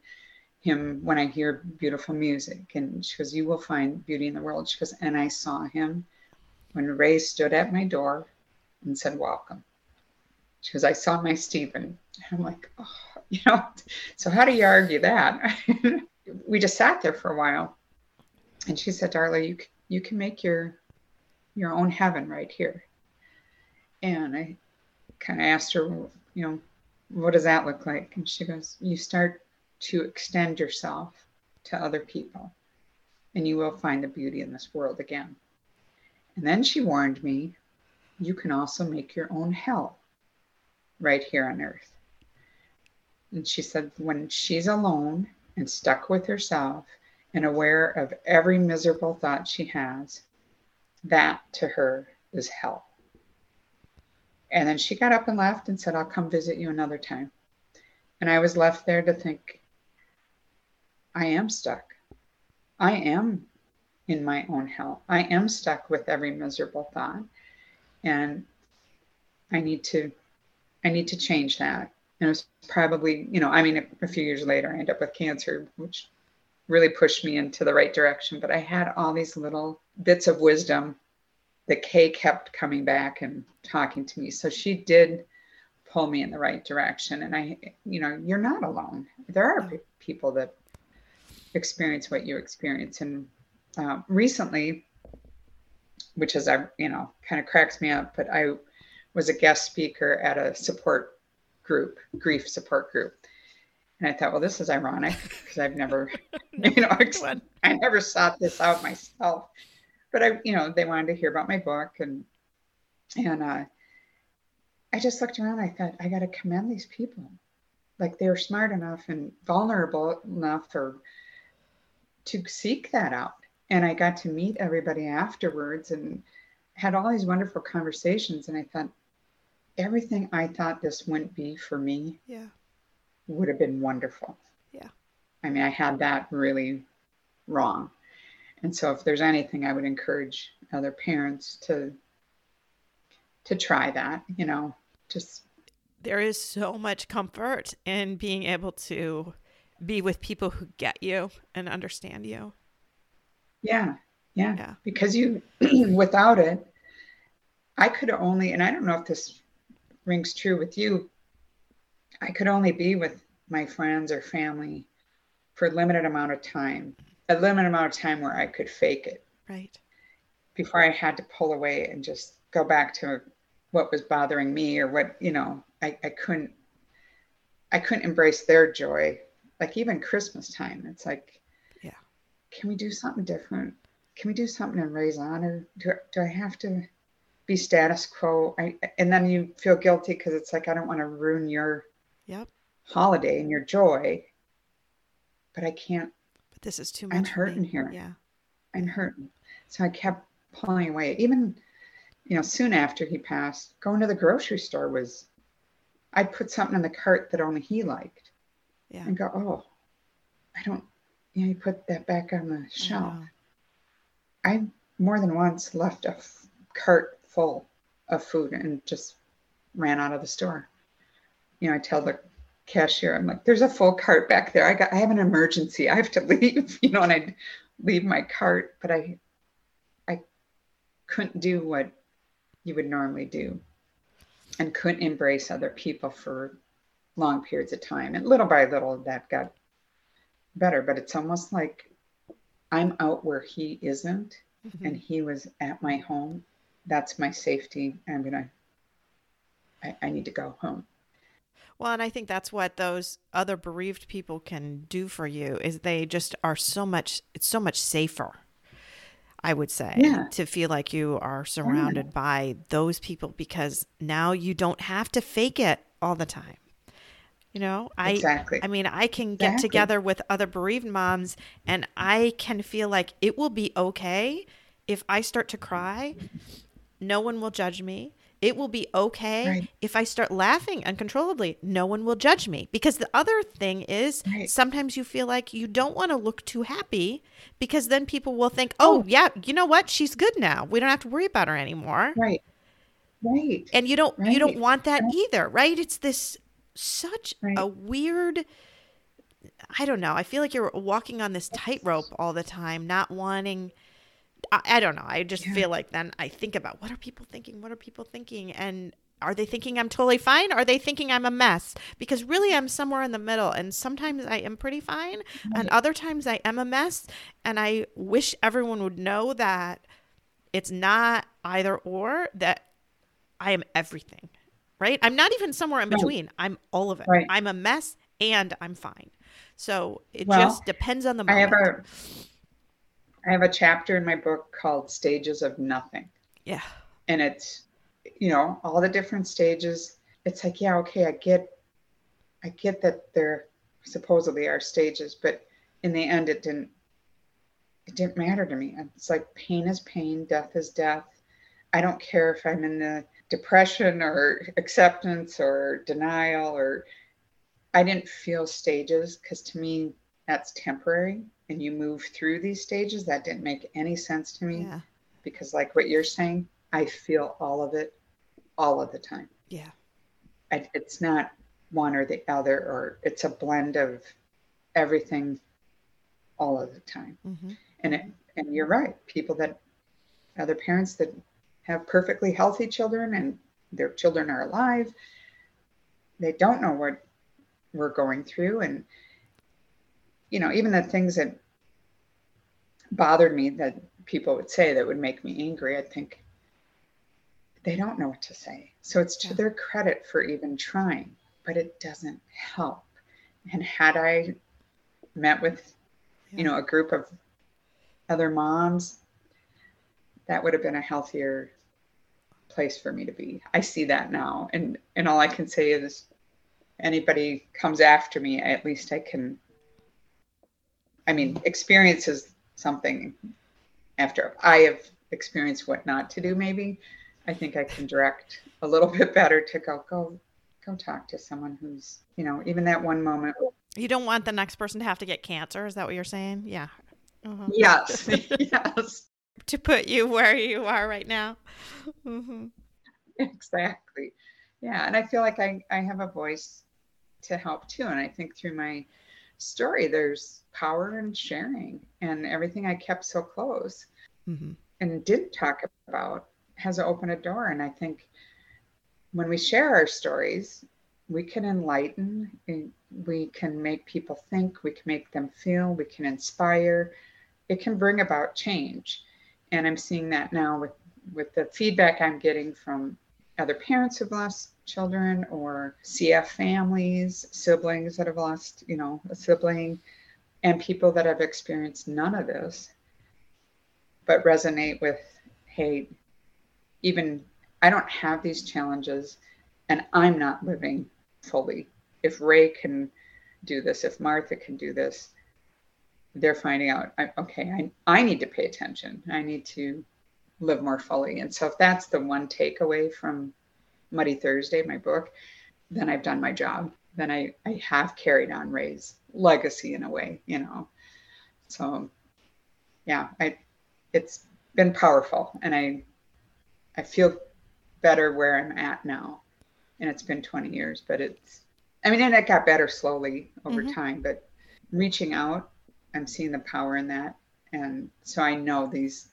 him when I hear beautiful music. And she goes, You will find beauty in the world. She goes, And I saw him when Ray stood at my door and said, Welcome. She goes, I saw my Stephen. And I'm like, Oh, you know, so how do you argue that? we just sat there for a while. And she said, Darla, you, you can make your your own heaven right here. And I kind of asked her, you know, what does that look like? And she goes, you start to extend yourself to other people, and you will find the beauty in this world again. And then she warned me, you can also make your own hell right here on earth. And she said, when she's alone and stuck with herself and aware of every miserable thought she has, that to her is hell. And then she got up and left and said, I'll come visit you another time. And I was left there to think, I am stuck. I am in my own hell. I am stuck with every miserable thought. And I need to I need to change that. And it was probably, you know, I mean, a, a few years later, I ended up with cancer, which really pushed me into the right direction. But I had all these little bits of wisdom that Kay kept coming back and talking to me. So she did pull me in the right direction. And I, you know, you're not alone. There are people that experience what you experience. And uh, recently, which is, I, you know, kind of cracks me up, but I was a guest speaker at a support group, grief support group. And I thought, well, this is ironic because I've never, you know, I never sought this out myself. But I, you know, they wanted to hear about my book, and and uh, I just looked around. I thought, I got to commend these people, like they're smart enough and vulnerable enough, or to seek that out. And I got to meet everybody afterwards, and had all these wonderful conversations. And I thought, everything I thought this wouldn't be for me, yeah would have been wonderful. Yeah. I mean, I had that really wrong. And so if there's anything I would encourage other parents to to try that, you know, just there is so much comfort in being able to be with people who get you and understand you. Yeah. Yeah. yeah. Because you without it, I could only and I don't know if this rings true with you, I could only be with my friends or family for a limited amount of time, a limited amount of time where I could fake it. Right. Before I had to pull away and just go back to what was bothering me or what, you know, I, I couldn't I couldn't embrace their joy. Like even Christmas time, it's like, yeah, can we do something different? Can we do something in Ray's honor? Do, do I have to be status quo? I, and then you feel guilty because it's like I don't want to ruin your Yep. Holiday and your joy. But I can't. But this is too much. I'm hurting here. Yeah. I'm hurting. So I kept pulling away. Even, you know, soon after he passed, going to the grocery store was, I'd put something in the cart that only he liked. Yeah. And go, oh, I don't, you know, you put that back on the shelf. I, I more than once left a f- cart full of food and just ran out of the store you know, I tell the cashier. I'm like, there's a full cart back there. I got, I have an emergency. I have to leave, you know, and I'd leave my cart, but I, I couldn't do what you would normally do and couldn't embrace other people for long periods of time. And little by little, that got better, but it's almost like I'm out where he isn't mm-hmm. and he was at my home. That's my safety. I'm going to, I need to go home. Well, and I think that's what those other bereaved people can do for you is they just are so much it's so much safer. I would say yeah. to feel like you are surrounded yeah. by those people because now you don't have to fake it all the time. You know, I exactly. I mean, I can get exactly. together with other bereaved moms and I can feel like it will be okay if I start to cry. No one will judge me. It will be okay right. if I start laughing uncontrollably. No one will judge me. Because the other thing is right. sometimes you feel like you don't want to look too happy because then people will think, oh, oh, yeah, you know what? She's good now. We don't have to worry about her anymore. Right. Right. And you don't right. you don't want that either, right? It's this such a weird I don't know. I feel like you're walking on this tightrope all the time, not wanting I, I don't know. I just yeah. feel like then I think about what are people thinking? What are people thinking? And are they thinking I'm totally fine? Are they thinking I'm a mess? Because really, I'm somewhere in the middle. And sometimes I am pretty fine, and other times I am a mess. And I wish everyone would know that it's not either or, that I am everything, right? I'm not even somewhere in between. Right. I'm all of it. Right. I'm a mess and I'm fine. So it well, just depends on the moment. I a I have a chapter in my book called Stages of Nothing. Yeah. And it's, you know, all the different stages. It's like, yeah, okay, I get I get that there supposedly are stages, but in the end it didn't it didn't matter to me. It's like pain is pain, death is death. I don't care if I'm in the depression or acceptance or denial or I didn't feel stages because to me that's temporary and you move through these stages that didn't make any sense to me. Yeah. because like what you're saying i feel all of it all of the time. Yeah. I, it's not one or the other or it's a blend of everything all of the time. Mm-hmm. and it and you're right. People that other parents that have perfectly healthy children and their children are alive they don't know what we're going through. And you know, even the things that bothered me that people would say that would make me angry, I think they don't know what to say. So it's to yeah. their credit for even trying, but it doesn't help. And had I met with, yeah. you know, a group of other moms, that would have been a healthier place for me to be. I see that now. And and all I can say is anybody comes after me, at least I can I mean, experience is something after I have experienced what not to do, maybe. I think I can direct a little bit better to go, go, go talk to someone who's, you know, even that one moment. You don't want the next person to have to get cancer. Is that what you're saying? Yeah. Uh-huh. Yes. yes. to put you where you are right now. Mm-hmm. Exactly. Yeah. And I feel like I, I have a voice to help too. And I think through my story, there's power in sharing and everything I kept so close mm-hmm. and didn't talk about has opened a door. And I think when we share our stories, we can enlighten, we can make people think, we can make them feel, we can inspire. It can bring about change. And I'm seeing that now with, with the feedback I'm getting from other parents who've lost children or CF families, siblings that have lost, you know, a sibling, and people that have experienced none of this, but resonate with, hey, even I don't have these challenges and I'm not living fully. If Ray can do this, if Martha can do this, they're finding out, okay, I, I need to pay attention. I need to live more fully. And so if that's the one takeaway from Muddy Thursday, my book, then I've done my job. Then I, I have carried on Ray's legacy in a way, you know. So yeah, I it's been powerful and I I feel better where I'm at now. And it's been 20 years, but it's I mean, and it got better slowly over Mhm. time, but reaching out, I'm seeing the power in that. And so I know these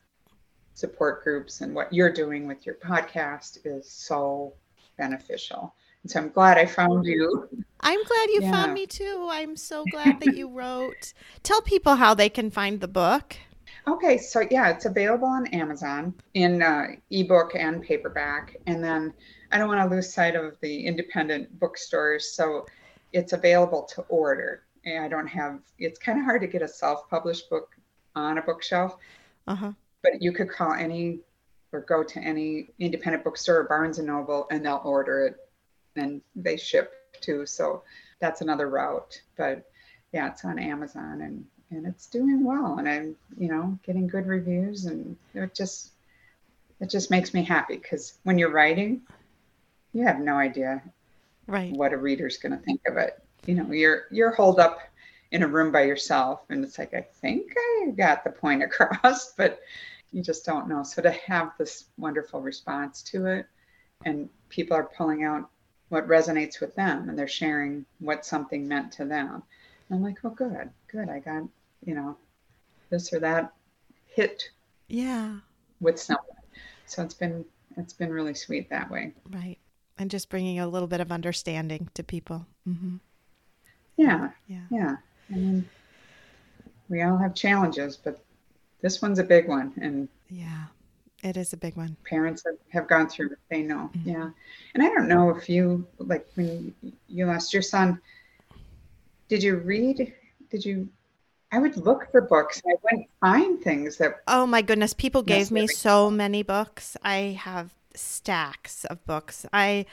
support groups and what you're doing with your podcast is so beneficial. And so I'm glad I found you. I'm glad you Yeah. found me too. I'm so glad that you wrote. Tell people how they can find the book. Okay, so yeah, it's available on Amazon in uh, ebook and paperback. And then I don't want to lose sight of the independent bookstores, so it's available to order. And I don't have. It's kind of hard to get a self-published book on a bookshelf, Uh huh. But you could call any or go to any independent bookstore or Barnes and Noble, and they'll order it, and they ship too. So that's another route. But yeah, it's on Amazon and and it's doing well, and I'm you know getting good reviews, and it just it just makes me happy because when you're writing, you have no idea Right. what a reader's going to think of it. You know, you're you're holed up in a room by yourself, and it's like I think I got the point across, but you just don't know. So to have this wonderful response to it, and people are pulling out what resonates with them, and they're sharing what something meant to them. And I'm like, oh, good, good. I got you know this or that hit Yeah. with someone. So it's been it's been really sweet that way. Right. And just bringing a little bit of understanding to people. hmm Yeah. Yeah. Yeah. I mean, we all have challenges, but this one's a big one. And Yeah. It is a big one. parents have, have gone through it. They know. Mhm. Yeah. And I don't know if you, like, when you lost your son, did you read? Did you? I would look for books. I wouldn't find things that, Oh my goodness, people gave me so many books. I have stacks of books. I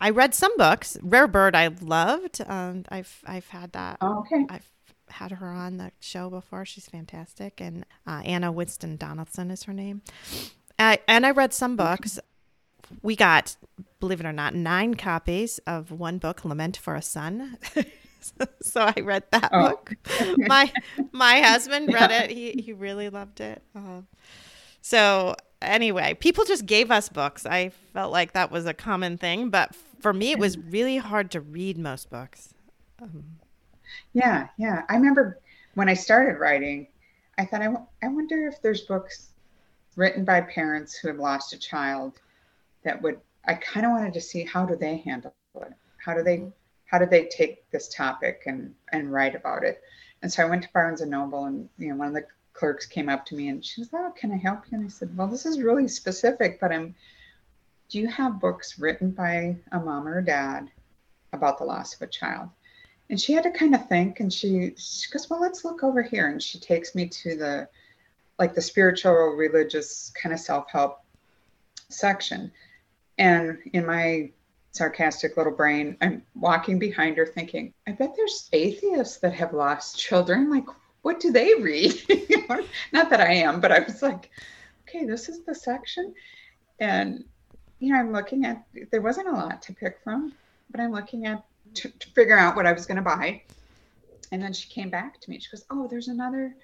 I read some books. Rare Bird I loved. Um, I've I've had that. oh, okay. I've had her on the show before. She's fantastic. And uh, Anna Whiston Donaldson is her name. I, and I read some books. We got, believe it or not, nine copies of one book, Lament for a Son. so I read that Oh. book. My my husband read it. He he really loved it. Uh, so anyway, people just gave us books. I felt like that was a common thing, but for me, it was really hard to read most books. Um, Yeah. Yeah. I remember when I started writing, I thought, I, w- I wonder if there's books written by parents who have lost a child that would i kind of wanted to see how do they handle it how do they how do they take this topic and and write about it and so i went to barnes and noble and you know one of the clerks came up to me and she was oh can i help you and i said well this is really specific but i'm do you have books written by a mom or a dad about the loss of a child and she had to kind of think and she she goes well let's look over here and she takes me to the like the spiritual religious kind of self-help section. And in my sarcastic little brain i'm walking behind her thinking i bet there's atheists that have lost children. Like what do they read? Not that i am but i was like okay this is the section. And you know i'm looking at there wasn't a lot to pick from but i'm looking at to, to figure out what i was going to buy. And then she came back to me. She goes oh there's another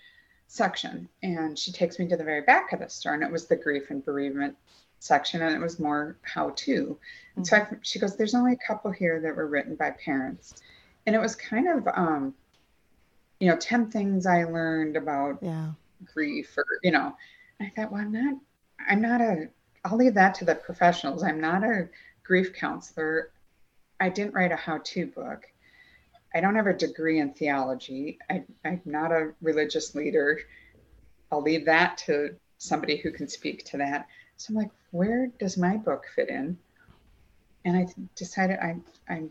section. And she takes me to the very back of the store and it was the grief and bereavement section and it was more how to and so I, she goes there's only a couple here that were written by parents. And it was kind of um you know 10 things i learned about yeah. grief or you know. I thought well i'm not i'm not a i'll leave that to the professionals. I'm not a grief counselor i didn't write a how-to book. I don't have a degree in theology. I, i'm not a religious leader. I'll leave that to somebody who can speak to that. So i'm like where does my book fit in? And i decided i i'm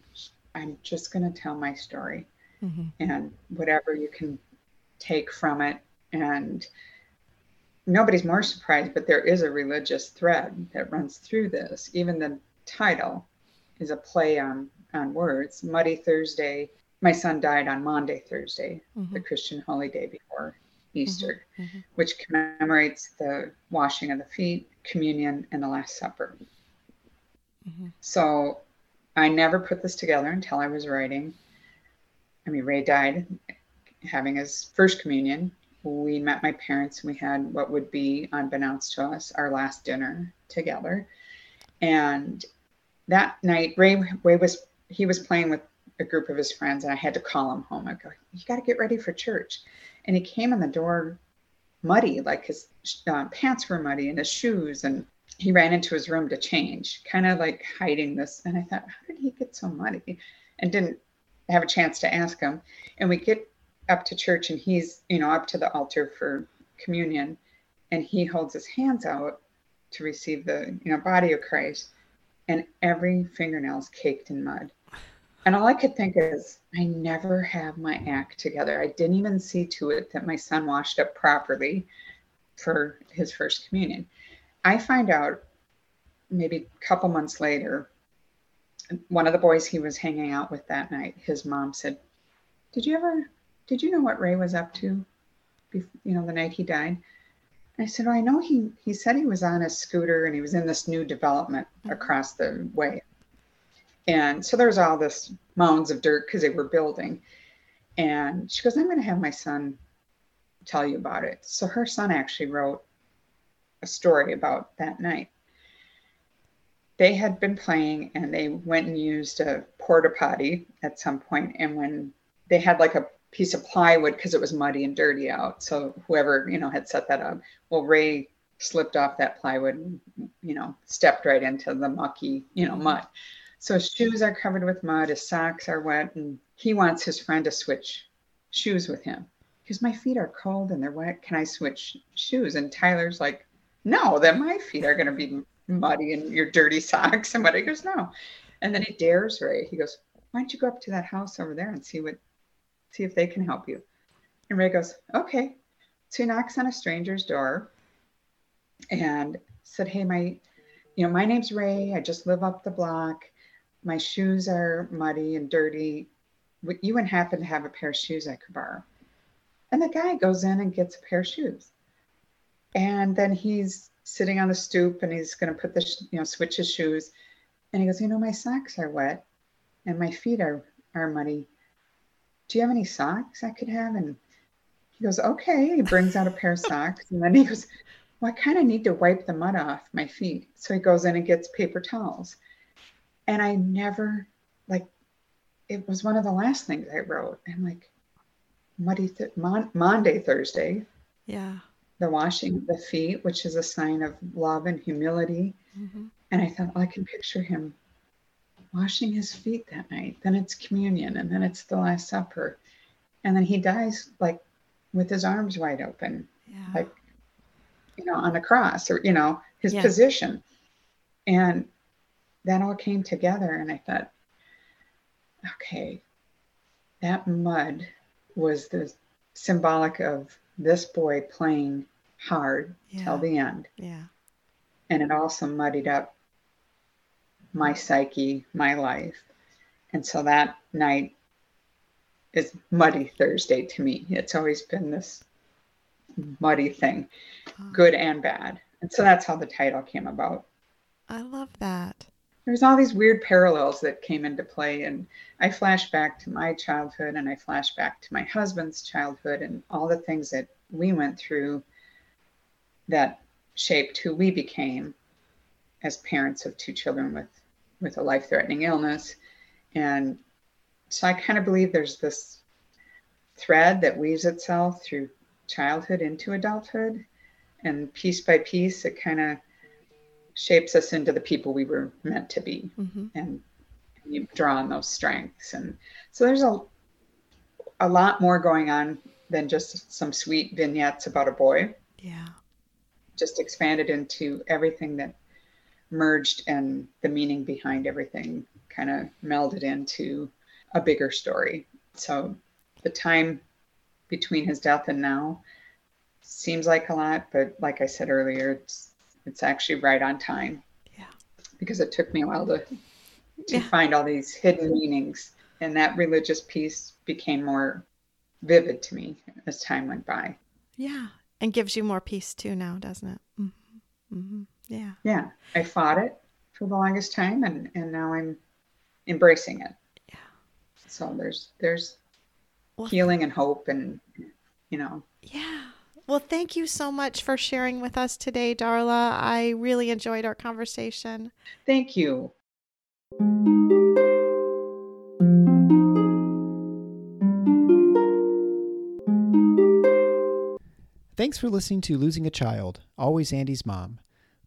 i'm just going to tell my story hmm and whatever you can take from it. And nobody's more surprised, but there is a religious thread that runs through this. Even the title is a play on, on words. Muddy Thursday. My son died on Maundy, Thursday, the Christian holy day before Easter, mhm. which commemorates the washing of the feet, communion, and the Last Supper. Mhm. So I never put this together until I was writing. I mean, Ray died having his first communion. We met my parents and we had what would be, unbeknownst to us, our last dinner together. And that night, Ray, Ray was he was playing with a group of his friends, and I had to call him home. I go, "You got to get ready for church," and he came in the door muddy, like his uh, pants were muddy and his shoes, and he ran into his room to change, kind of like hiding this. And I thought, how did he get so muddy? And didn't have a chance to ask him. And we get up to church, and he's, you know, up to the altar for communion, and he holds his hands out to receive the, you know, body of Christ, and every fingernail's caked in mud. And all I could think is, I never have my act together. I didn't even see to it that my son washed up properly for his first communion. I find out maybe a couple months later, one of the boys he was hanging out with that night, his mom said, Did you ever, did you know what Ray was up to, you know, the night he died? I said, Oh, I know he, he said he was on a scooter and he was in this new development mm-hmm. across the way. And so there was all this mounds of dirt because they were building. And she goes, I'm going to have my son tell you about it. So her son actually wrote a story about that night. They had been playing and they went and used a porta potty at some point. And when they had like a piece of plywood because it was muddy and dirty out. So whoever, you know, had set that up, well, Ray slipped off that plywood and, you know, stepped right into the mucky, you know, mud. So his shoes are covered with mud, his socks are wet, and he wants his friend to switch shoes with him because my feet are cold and they're wet. Can I switch shoes? And Tyler's like, no, then my feet are going to be muddy and your dirty socks. And what he goes, no. And then he dares Ray. He goes, why don't you go up to that house over there and see what, see if they can help you? And Ray goes, okay. So he knocks on a stranger's door and said, hey, my, you know, my name's Ray. I just live up the block. My shoes are muddy and dirty. Would you wouldn't happen to have a pair of shoes I could borrow? And the guy goes in and gets a pair of shoes. And then he's sitting on the stoop and he's going to put the, you know, switch his shoes. And he goes, You know, my socks are wet and my feet are, are muddy. Do you have any socks I could have? And he goes, Okay. He brings out a pair of socks. And then he goes, Well, I kind of need to wipe the mud off my feet. So he goes in and gets paper towels. And I never, like, it was one of the last things I wrote. I'm like, muddy, th- Mon- Maundy, Thursday. Yeah the washing of the feet, which is a sign of love and humility. Mm-hmm. And I thought, well, I can picture him washing his feet that night. Then it's communion, and then it's the Last Supper. And then he dies like with his arms wide open, yeah. like, you know, on the cross or, you know, his yeah. position. And that all came together. And I thought, okay, that mud was the symbolic of this boy playing hard yeah. till the end. Yeah. And it also muddied up my psyche, my life. And so that night is Muddy Thursday to me. It's always been this muddy thing, good and bad. And so that's how the title came about. I love that. There's all these weird parallels that came into play. And I flash back to my childhood and I flash back to my husband's childhood and all the things that we went through that shaped who we became as parents of two children with with a life-threatening illness. And so i kind of believe there's this thread that weaves itself through childhood into adulthood. And piece by piece it kind of shapes us into the people we were meant to be mm-hmm. and you draw on those strengths. And so there's a a lot more going on than just some sweet vignettes about a boy. Yeah. Just expanded into everything that merged and the meaning behind everything kind of melded into a bigger story. So the time between his death and now seems like a lot, but like I said earlier, it's it's actually right on time. Yeah. Because it took me a while to to yeah. find all these hidden meanings and that religious piece became more vivid to me as time went by. Yeah and gives you more peace too now, doesn't it? Mm-hmm. Mm-hmm. Yeah. Yeah. I fought it for the longest time and, and now I'm embracing it. Yeah. So there's there's well, healing and hope and you know. Yeah. Well, thank you so much for sharing with us today, Darla. I really enjoyed our conversation. Thank you. Thanks for listening to Losing a Child, Always Andy's Mom.